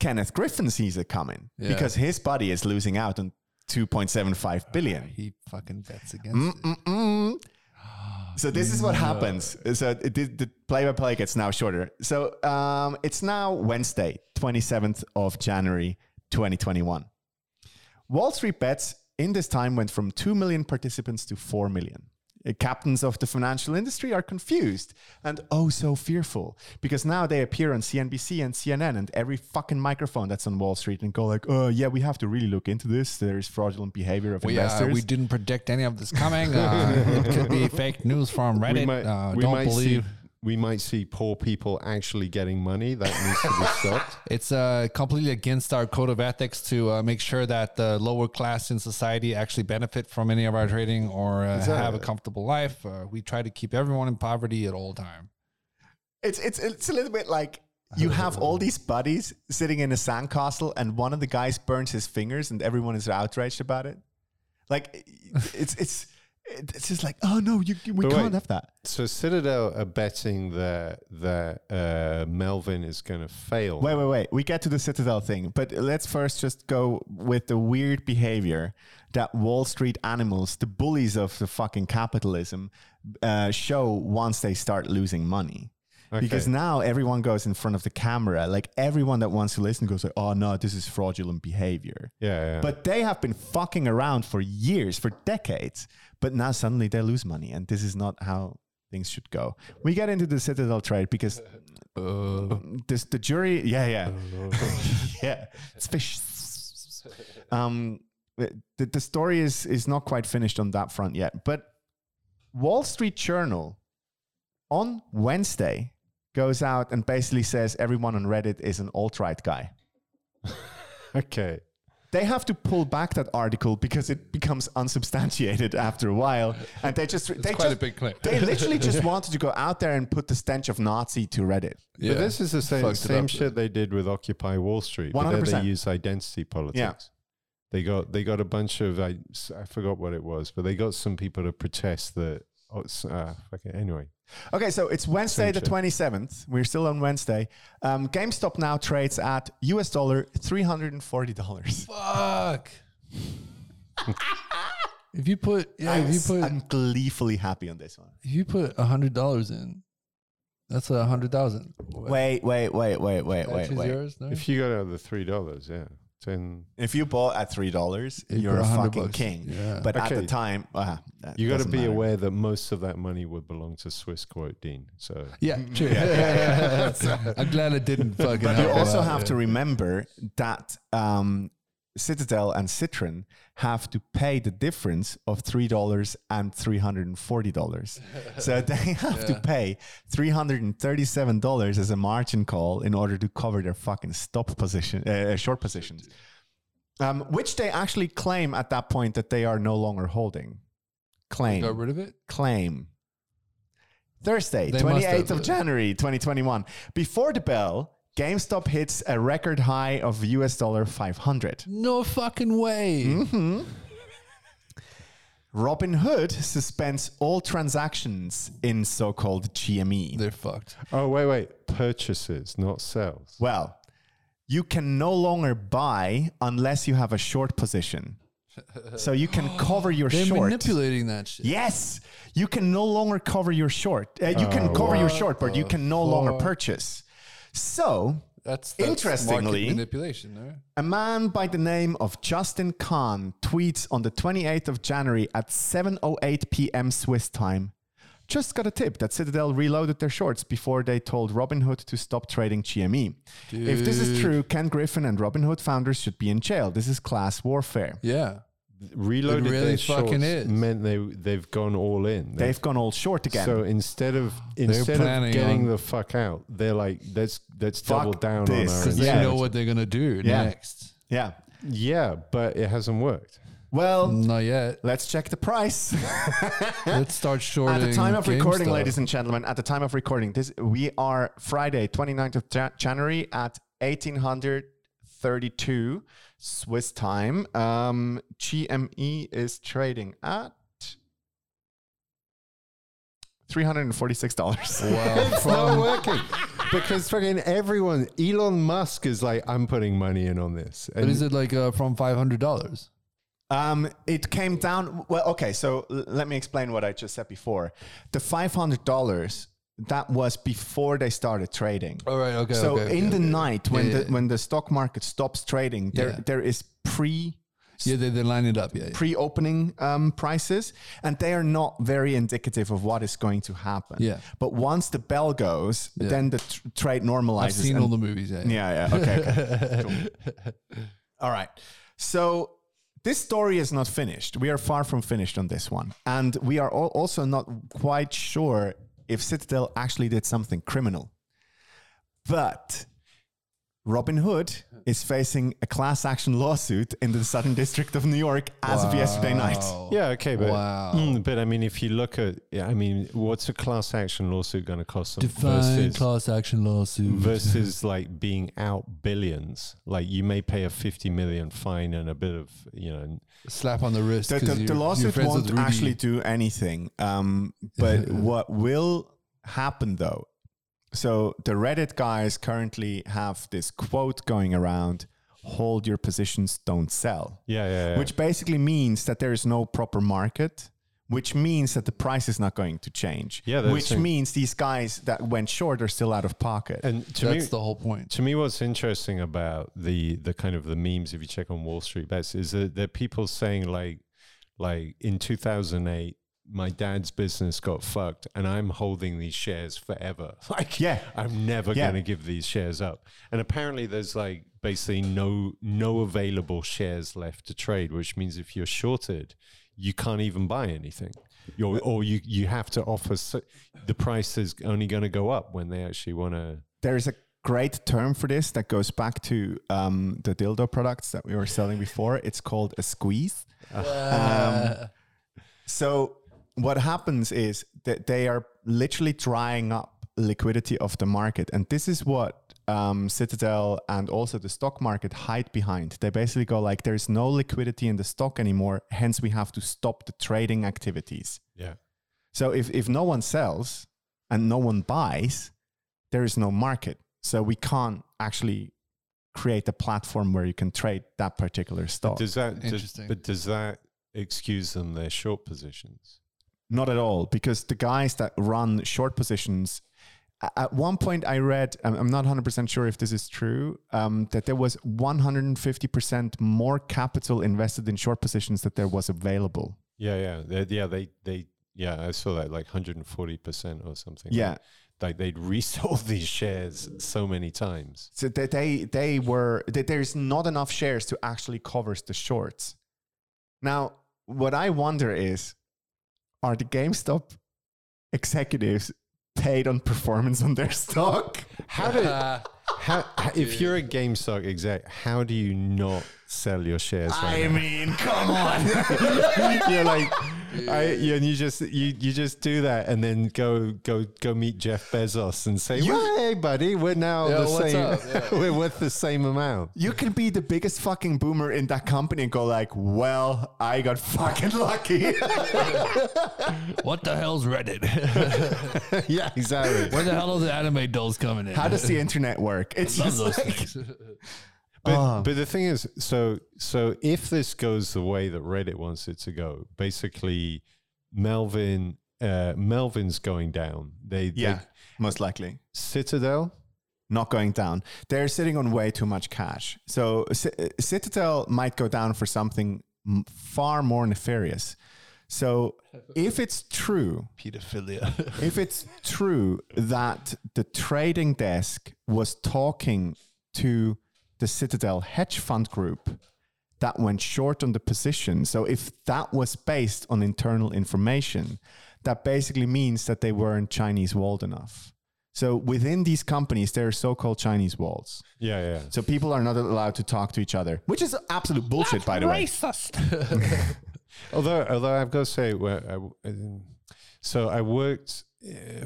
C: Kenneth Griffin sees it coming
B: Yeah.
C: because his buddy is losing out on 2.75 billion.
B: He fucking bets against
C: Mm,
B: it.
C: So this is what happens. So it, the play-by-play gets now shorter. So um, it's now Wednesday, 27th of January, 2021. Wall Street bets in this time went from 2 million participants to 4 million. Uh, Captains of the financial industry are confused and oh so fearful because now they appear on CNBC and CNN and every fucking microphone that's on Wall Street and go like, oh yeah, we have to really look into this. There's fraudulent behavior of
B: We, uh,
C: investors.
B: we didn't predict any of this coming. Uh, it could be fake news from Reddit.
A: we might,
B: uh, don't believe.
A: see we might see poor people actually getting money. That needs to be stopped.
B: It's uh, completely against our code of ethics to uh, make sure that the lower class in society actually benefit from any of our trading or uh,
A: that-
B: have a comfortable life. Uh, we try to keep everyone in poverty at all time.
C: It's it's it's a little bit like you have all these buddies sitting in a sandcastle, and one of the guys burns his fingers, and everyone is outraged about it. Like it's it's it's just like oh no, you we
A: But
C: can't
A: wait.
C: have that.
A: So Citadel are betting that that uh, Melvin is going to fail.
C: Wait wait wait, we get to the Citadel thing, but let's first just go with the weird behavior that Wall Street animals, the bullies of the fucking capitalism, uh, show once they start losing money. Because now everyone goes in front of the camera. Like everyone that wants to listen goes like, "Oh no, this is fraudulent behavior."
A: yeah, yeah.
C: But they have been fucking around for years, for decades. But now suddenly they lose money, and this is not how things should go. We get into the Citadel trade because
B: Uh,
C: this the jury. Yeah, yeah, yeah. It's fish. Um, the, the story is is not quite finished on that front yet. But Wall Street Journal on Wednesday goes out and basically says everyone on Reddit is an alt right guy.
A: okay.
C: They have to pull back that article because it becomes unsubstantiated after a while, and they just they
B: quite a
C: just,
B: big claim.
C: they literally just wanted to go out there and put the stench of Nazi to Reddit.
B: yeah.
A: But this is the same
B: Fucked
A: same shit they did with Occupy Wall Street.
C: 100%.
A: they use identity politics. Yeah. They got they got a bunch of I forgot what it was, but they got some people to protest that. Oh, it's, uh, okay, anyway,
C: Okay, so it's Wednesday the twenty seventh. We're still on Wednesday. Um, GameStop now trades at US dollar three hundred and forty dollars.
B: Fuck. if you put yeah, if you put
C: I'm gleefully happy on this one.
B: if you put a hundred dollars in, that's a hundred thousand.
C: Wait, wait, wait, wait, wait, wait, wait.
B: yours. No?
A: if you got out the three dollars, yeah, then
C: If you bought at three dollars,
B: You
C: you're a fucking
B: bucks.
C: king.
B: Yeah.
C: But at the time, uh, that
A: you got to be
C: matter.
A: aware that most of that money would belong to Swissquote Dean. So
B: yeah, true. I'm glad it didn't fucking.
C: But you also
B: out,
C: have
B: yeah.
C: to remember that um, Citadel and Citron have to pay the difference of three dollars and three hundred and forty dollars. so they have to pay three hundred and thirty-seven dollars as a margin call in order to cover their fucking stop position, uh, short positions, um, which they actually claim at that point that they are no longer holding. Claim
B: got rid of it.
C: claim. Thursday,
B: They
C: 28th of January 2021. Before the bell, GameStop hits a record high of US dollar 500.
B: No fucking way.
C: Mm-hmm. Robinhood suspends all transactions in so-called GME.
B: They're fucked.
A: oh wait, wait, purchases, not sales.
C: Well, you can no longer buy unless you have a short position. So you can cover your
B: They're
C: short.
B: manipulating that shit.
C: Yes, you can no longer cover your short. Uh, you can
A: Oh,
C: cover your short, but you can no longer
B: fuck?
C: purchase. So
B: That's, that's
C: Interestingly-
B: manipulation. No?
C: A man by the name of Justin Kahn tweets on the 28th of January at 7:08 p.m. Swiss time. Just got a tip that Citadel reloaded their shorts before they told Robinhood to stop trading GME. If this is true, Ken Griffin and Robinhood founders should be in jail. This is class warfare.
B: Yeah.
A: Reloaded
B: really
A: their
B: fucking
A: shorts
B: is.
A: meant they they've gone all in.
C: They've gone all short again.
A: So instead of instead
B: planning
A: of getting
B: on-
A: the fuck out, they're like, let's let's
C: Fuck
A: double down
C: this.
A: on our
B: Because
C: Yeah.
B: they know what they're gonna do
C: Yeah.
B: next.
C: yeah.
A: Yeah, but it hasn't worked.
C: Well,
B: Not yet.
C: let's check the price.
B: Let's start shorting.
C: At the time of recording,
B: GameStop.
C: ladies and gentlemen, at the time of recording, this we are Friday, 29th of Ja- January at 1832 Swiss time. Um, GME is trading at $346.
B: Wow.
A: It's not working because fucking everyone, Elon Musk is like, I'm putting money in on this.
B: But
A: And
B: is it like uh, from five hundred dollars?
C: Um, it came down. Well, okay. So l- let me explain what I just said before. The five hundred dollars that was before they started trading.
B: All right. Okay.
C: so
B: okay,
C: in
B: okay,
C: the
B: okay.
C: night when
B: Yeah,
C: the
B: yeah.
C: when the stock market stops trading, there
B: Yeah.
C: there is pre
B: yeah, they, they line it up. Yeah.
C: pre-opening um, prices, and they are not very indicative of what is going to happen.
B: Yeah.
C: But once the bell goes, then the tr- trade normalizes.
B: I've seen all the movies. Yeah.
C: yeah, yeah. Okay. okay. Cool. All right. So this story is not finished. We are far from finished on this one. And we are also not quite sure if Citadel actually did something criminal. But Robinhood is facing a class action lawsuit in the Southern District of New York as of yesterday night.
A: Yeah, okay, but
B: Wow.
A: mm, but I mean, if you look at, yeah, I mean, what's a class action lawsuit going to cost them
B: Define
A: versus
B: class action lawsuit.
A: versus like being out billions? Like you may pay a 50 million fine and a bit of, you know,
B: Slap on the wrist.
C: The,
B: 'cause
C: the, the lawsuit won't actually do anything. Um, but what will happen though? So the Reddit guys currently have this quote going around: "Hold your positions, don't sell,"
A: yeah, yeah, yeah.
C: which basically means that there is no proper market. Which means that the price is not going to change.
A: Yeah,
C: which
A: it.
C: means these guys that went short are still out of pocket.
A: and to
B: That's
A: me,
B: the whole point.
A: to me what's interesting about the the kind of the memes if you check on wall street bets is that there are people saying like like in 2008 my dad's business got fucked and i'm holding these shares forever like
C: Yeah.
A: i'm never
C: Yeah.
A: going to give these shares up and apparently there's like basically no no available shares left to trade which means if you're shorted you can't even buy anything you're, or you you have to offer so, the price is only going to go up when they actually want to
C: There's a great term for this that goes back to um, the dildo products that we were selling before. It's called a squeeze. Um, so what happens is that they are literally drying up liquidity of the market, and this is what um, Citadel and also the stock market hide behind. They basically go like, "There's no liquidity in the stock anymore, hence we have to stop the trading activities."
A: yeah
C: So if, if no one sells and no one buys, there is no market. So we can't actually create a platform where you can trade that particular stock.
A: Does that does,
B: Interesting.
A: but does that excuse them their short positions?
C: Not at all, because the guys that run short positions, at one point I read, I'm not 100% sure if this is true, um, that there was 150% more capital invested in short positions that there was available.
A: Yeah, yeah, they, yeah. They they yeah. I saw that like 140 percent or something.
C: Yeah.
A: like, like they'd resold these shares so many times.
C: So that they they were that there's not enough shares to actually cover the shorts. Now, what I wonder is, are the GameStop executives paid on performance on their stock?
A: How do how, if you're a GameStop exec, how do you not sell your shares? Right now?
C: mean, come on.
A: you're like I, yeah, and you just you you just do that, and then go go go meet Jeff Bezos and say, well, "Hey, buddy, we're now
B: Yeah,
A: the
B: what's
A: same.
B: up? Yeah.
A: we're worth the same amount."
C: You can be the biggest fucking boomer in that company and go like, "Well, I got fucking lucky."
B: What the hell's Reddit?
A: yeah, exactly.
B: Where the hell are the anime dolls coming in?
C: How does the internet work? It's
B: Love
C: just
B: those
C: like,
B: things.
A: But,
C: Oh.
A: but the thing is, so so if this goes the way that Reddit wants it to go, basically, Melvin uh, Melvin's going down. They, they
C: yeah, most likely.
A: Citadel.
C: not going down. They're sitting on way too much cash. So uh, C- uh, Citadel might go down for something m- far more nefarious. So if it's true,
B: Pedophilia.
C: if it's true that the trading desk was talking to the Citadel hedge fund group that went short on the position. So if that was based on internal information, that basically means that they weren't Chinese walled enough. So within these companies, there are so-called Chinese walls.
A: Yeah, yeah.
C: So people are not allowed to talk to each other, which is absolute bullshit, by the way.
A: Although, although I've got to say, where I, um, so I worked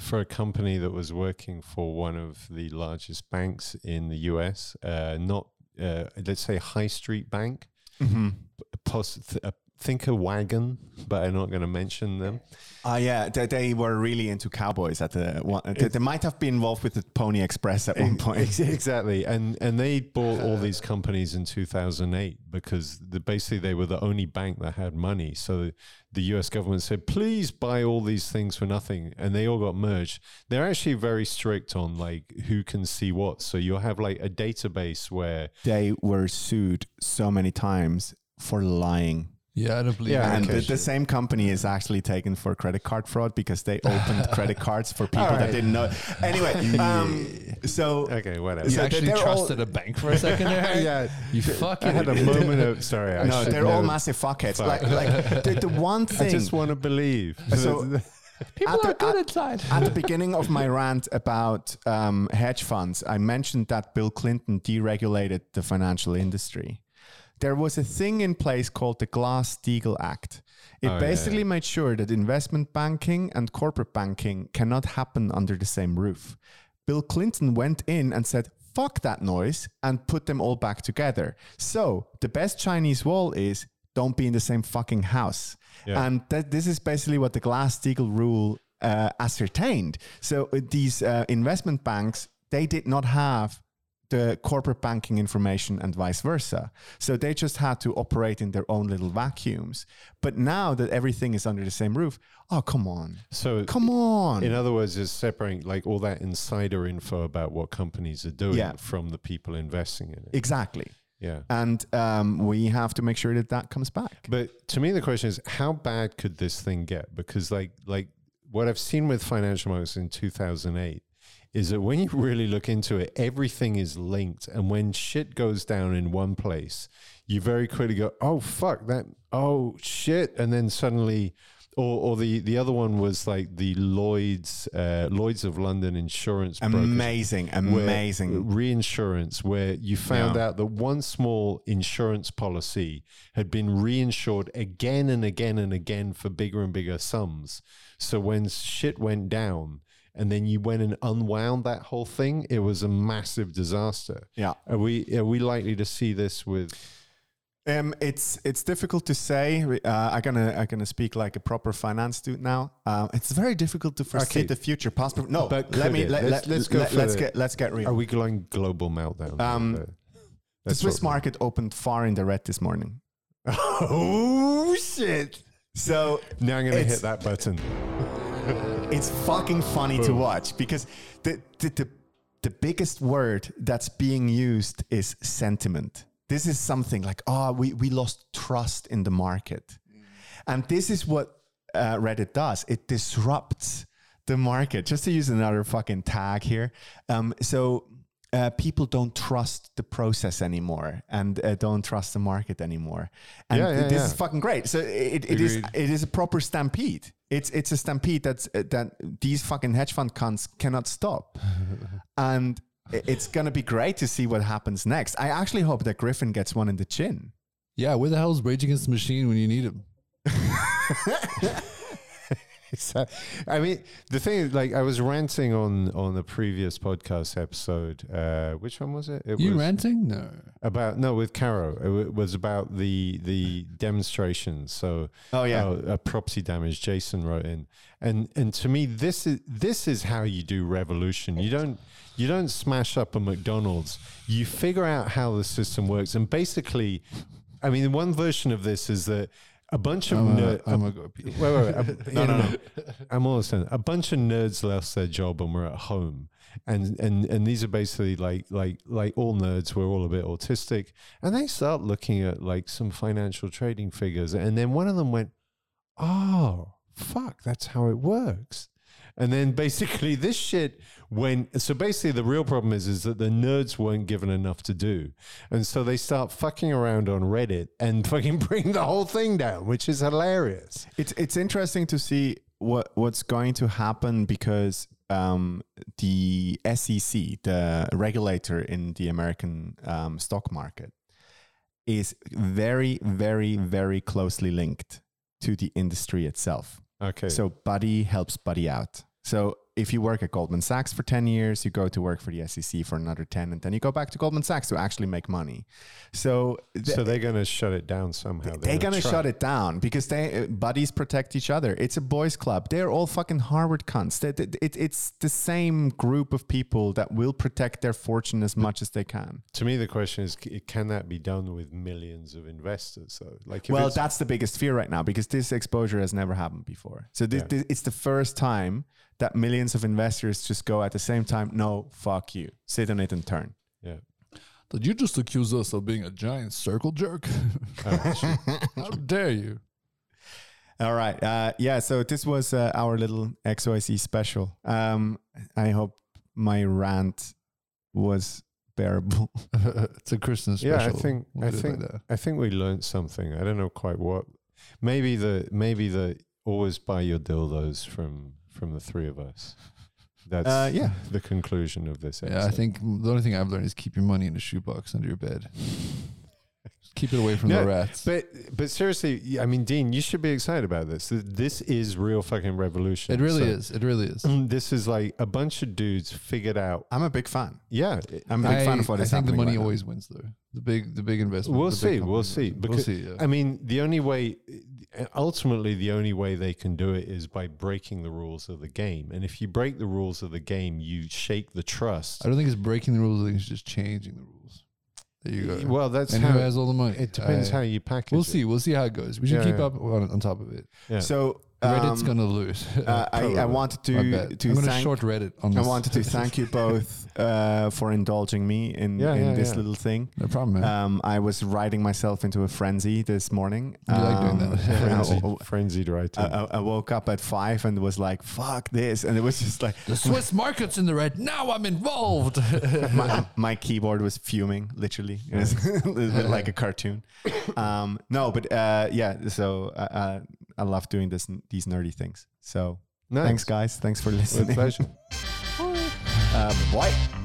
A: for a company that was working for one of the largest banks in the US, uh, not uh, let's say high street bank,
C: Mm-hmm.
A: Poss- uh, think a wagon, but I'm not going to mention them.
C: Ah, yeah, they, they were really into cowboys at the one. They, they might have been involved with the Pony Express at one point.
A: Exactly, and and they bought all these companies in 2008 because the, basically they were the only bank that had money. So the U.S. government said, "Please buy all these things for nothing," and they all got merged. They're actually very strict on like who can see what. So you'll have like a database where
C: They were sued so many times for lying.
B: Yeah, I don't believe
A: Yeah,
C: and the, the same company is actually taken for credit card fraud because they opened credit cards for people that didn't know. Anyway, um, so
A: okay, whatever.
B: You
C: So
B: actually trusted a bank for a second there?
A: yeah,
B: You fucking
A: I had a moment of sorry. I
C: no, they're all massive fuckheads.
A: Fuck.
C: Like, like the, the one thing I
A: just want to believe.
C: So-
B: People
C: At the-
B: are good
C: at-
B: inside.
C: At the beginning of my rant about um, hedge funds, I mentioned that Bill Clinton deregulated the financial industry. There was a thing in place called the Glass Steagall Act. It
A: Oh, yeah,
C: basically made sure that investment banking and corporate banking cannot happen under the same roof. Bill Clinton went in and said, fuck that noise, and put them all back together. So the best Chinese wall is don't be in the same fucking house.
A: Yeah.
C: And that, this is basically what the Glass Steagall rule uh, ascertained. So uh, these uh, investment banks, they did not have the corporate banking information and vice versa. So they just had to operate in their own little vacuums. But now that everything is under the same roof, oh, come on.
A: so
C: Come on.
A: In other words, is separating like all that insider info about what companies are doing
C: Yeah.
A: from the people investing in it.
C: exactly.
A: Yeah.
C: And um, we have to make sure that that comes back.
A: But to me, the question is, how bad could this thing get? Because like like what I've seen with financial markets in 2008 is that when you really look into it, everything is linked, and when shit goes down in one place, you very quickly go, "Oh fuck that! Oh shit!" And then suddenly. Or, or the, the other one was like the Lloyd's uh, Lloyd's of London insurance brokers
C: Amazing,
A: where-
C: amazing.
A: reinsurance where you found
C: Yeah.
A: out that one small insurance policy had been reinsured again and again and again for bigger and bigger sums so when shit went down and then you went and unwound that whole thing it was a massive disaster
C: Yeah.
A: are we are we likely to see this with
C: Um, it's it's difficult to say. Uh, I'm gonna I'm gonna speak like a proper finance dude now. Uh, it's very difficult to foresee
A: Okay.
C: the future. Possible. No,
A: But
C: let me let,
A: Let's-
C: let,
A: let's go
C: Let, let's get let's get real.
A: are we going global meltdown
C: Um, the Swiss market opened far in the red this morning.
A: oh shit
C: So
A: now i'm gonna hit that button
C: it's fucking funny to watch because the, the the the biggest word that's being used is sentiment. This is something like, oh, we, we lost trust in the market. And this is what uh, Reddit does it disrupts the market. Just to use another fucking tag here. Um, so uh, people don't trust the process anymore and uh, don't trust the market anymore. And
A: Yeah, yeah,
C: this
A: yeah.
C: is fucking great. So it, it is it is a proper stampede. It's it's a stampede that's uh, that these fucking hedge fund cunts cannot stop, and it's gonna be great to see what happens next. I actually hope that Griffin gets one in the chin.
B: Yeah, where the hell is Rage Against the Machine when you need him?
A: So, I mean, the thing is, like, I was ranting on on a previous podcast episode. Uh, which one was it? It
B: You
A: was
B: ranting? No.
A: about no with Caro. It w- was about the the demonstrations. So,
C: Oh yeah.
A: uh, property damage. Jason wrote in, and and to me, this is this is how you do revolution. You don't you don't smash up a McDonald's. You figure out how the system works, and basically, I mean, one version of this is that a bunch of
B: I'm
A: ner-
B: I'm gonna go pee.
A: Wait, wait, wait.
C: No, no, no.
A: I'm almost done. A bunch of nerds lost their job and were at home. And, and and these are basically like like like all nerds. We're all a bit autistic, and they start looking at like some financial trading figures, and then one of them went, "Oh, fuck, that's how it works." And then basically this shit went. So basically, the real problem is is that the nerds weren't given enough to do, and so they start fucking around on Reddit and fucking bring the whole thing down, which is hilarious.
C: It's it's interesting to see what what's going to happen because um, the SEC, the regulator in the American um, stock market, is very very very closely linked to the industry itself.
A: Okay.
C: So buddy helps buddy out. So if you work at Goldman Sachs for 10 years, you go to work for the SEC for another 10 and then you go back to Goldman Sachs to actually make money. So th-
A: so they're going to shut it down somehow.
C: they're gonna shut it down because they uh, buddies protect each other. It's a boys' club. They're all fucking Harvard cunts. They- they- it- it's the same group of people that will protect their fortune as much as they can.
A: To me, the question is, can that be done with millions of investors? So, like,
C: Well, that's the biggest fear right now because this exposure has never happened before. So this,
A: Yeah.
C: this, it's the first time that millions of investors just go at the same time. No, fuck you. Sit on it and turn.
A: yeah.
B: Did you just accuse us of being a giant circle jerk?
A: Oh.
B: How dare you?
C: All right. Uh, yeah. So this was uh, our little XYZ special. Um, I hope my rant was bearable.
B: it's a Christmas special.
A: Yeah, I think-
B: We'll
A: I think-
B: like.
A: I think we learned something. I don't know quite what. Maybe the maybe the always buy your dildos from from the three of us. That's
C: Uh, yeah.
A: the conclusion of this. Episode.
B: Yeah, I think the only thing I've learned is keep your money in a shoebox under your bed. keep it away from
A: No,
B: the rats.
A: But but seriously, I mean, Dean, you should be excited about this. This is real fucking revolution.
B: it really
A: So,
B: is. It really is.
A: This is like a bunch of dudes figured out.
C: I'm a big fan.
A: Yeah,
C: I'm a big
B: I,
C: fan of what
B: I
C: is
B: think the money
C: right now.
B: always wins, though. The big, the big investment.
A: We'll see, we'll see,
B: wins. We'll
A: because-
B: see. Yeah.
A: I mean, the only way, ultimately, the only way they can do it is by breaking the rules of the game. And if you break the rules of the game, you shake the trust.
B: I don't think it's breaking the rules. I think it's just changing the rules. There you go.
A: Well, that's
B: and
A: how
B: who has all the money?
A: it depends
B: I-
A: how you package. It.
B: We'll
A: it.
B: see. We'll see how it goes. We should
A: Yeah,
B: keep
A: yeah.
B: up on, on top of it.
A: Yeah.
C: So
B: Reddit's
C: um,
B: gonna lose.
C: uh, I, I wanted to
B: bad.
C: to
B: I'm
C: thank
B: short Reddit on
C: I wanted to thank you both uh, for indulging me in,
A: Yeah,
C: in
A: yeah,
C: this
A: yeah.
C: little thing.
B: no problem, man.
C: Um, I was writing myself into a frenzy this morning.
B: You like doing
C: Um,
B: that.
A: frenzied,
C: I,
A: frenzied writing.
C: I, I woke up at five and was like, "Fuck this!" And it was just like
B: the Swiss market's in the red. Now I'm involved.
C: my, my keyboard was fuming, literally. It was a little bit like a cartoon. Um, no, but uh, yeah. So uh, uh, I love doing this these nerdy things. So
A: nice.
C: thanks, guys. Thanks for listening.
A: pleasure.
C: Uh, bye.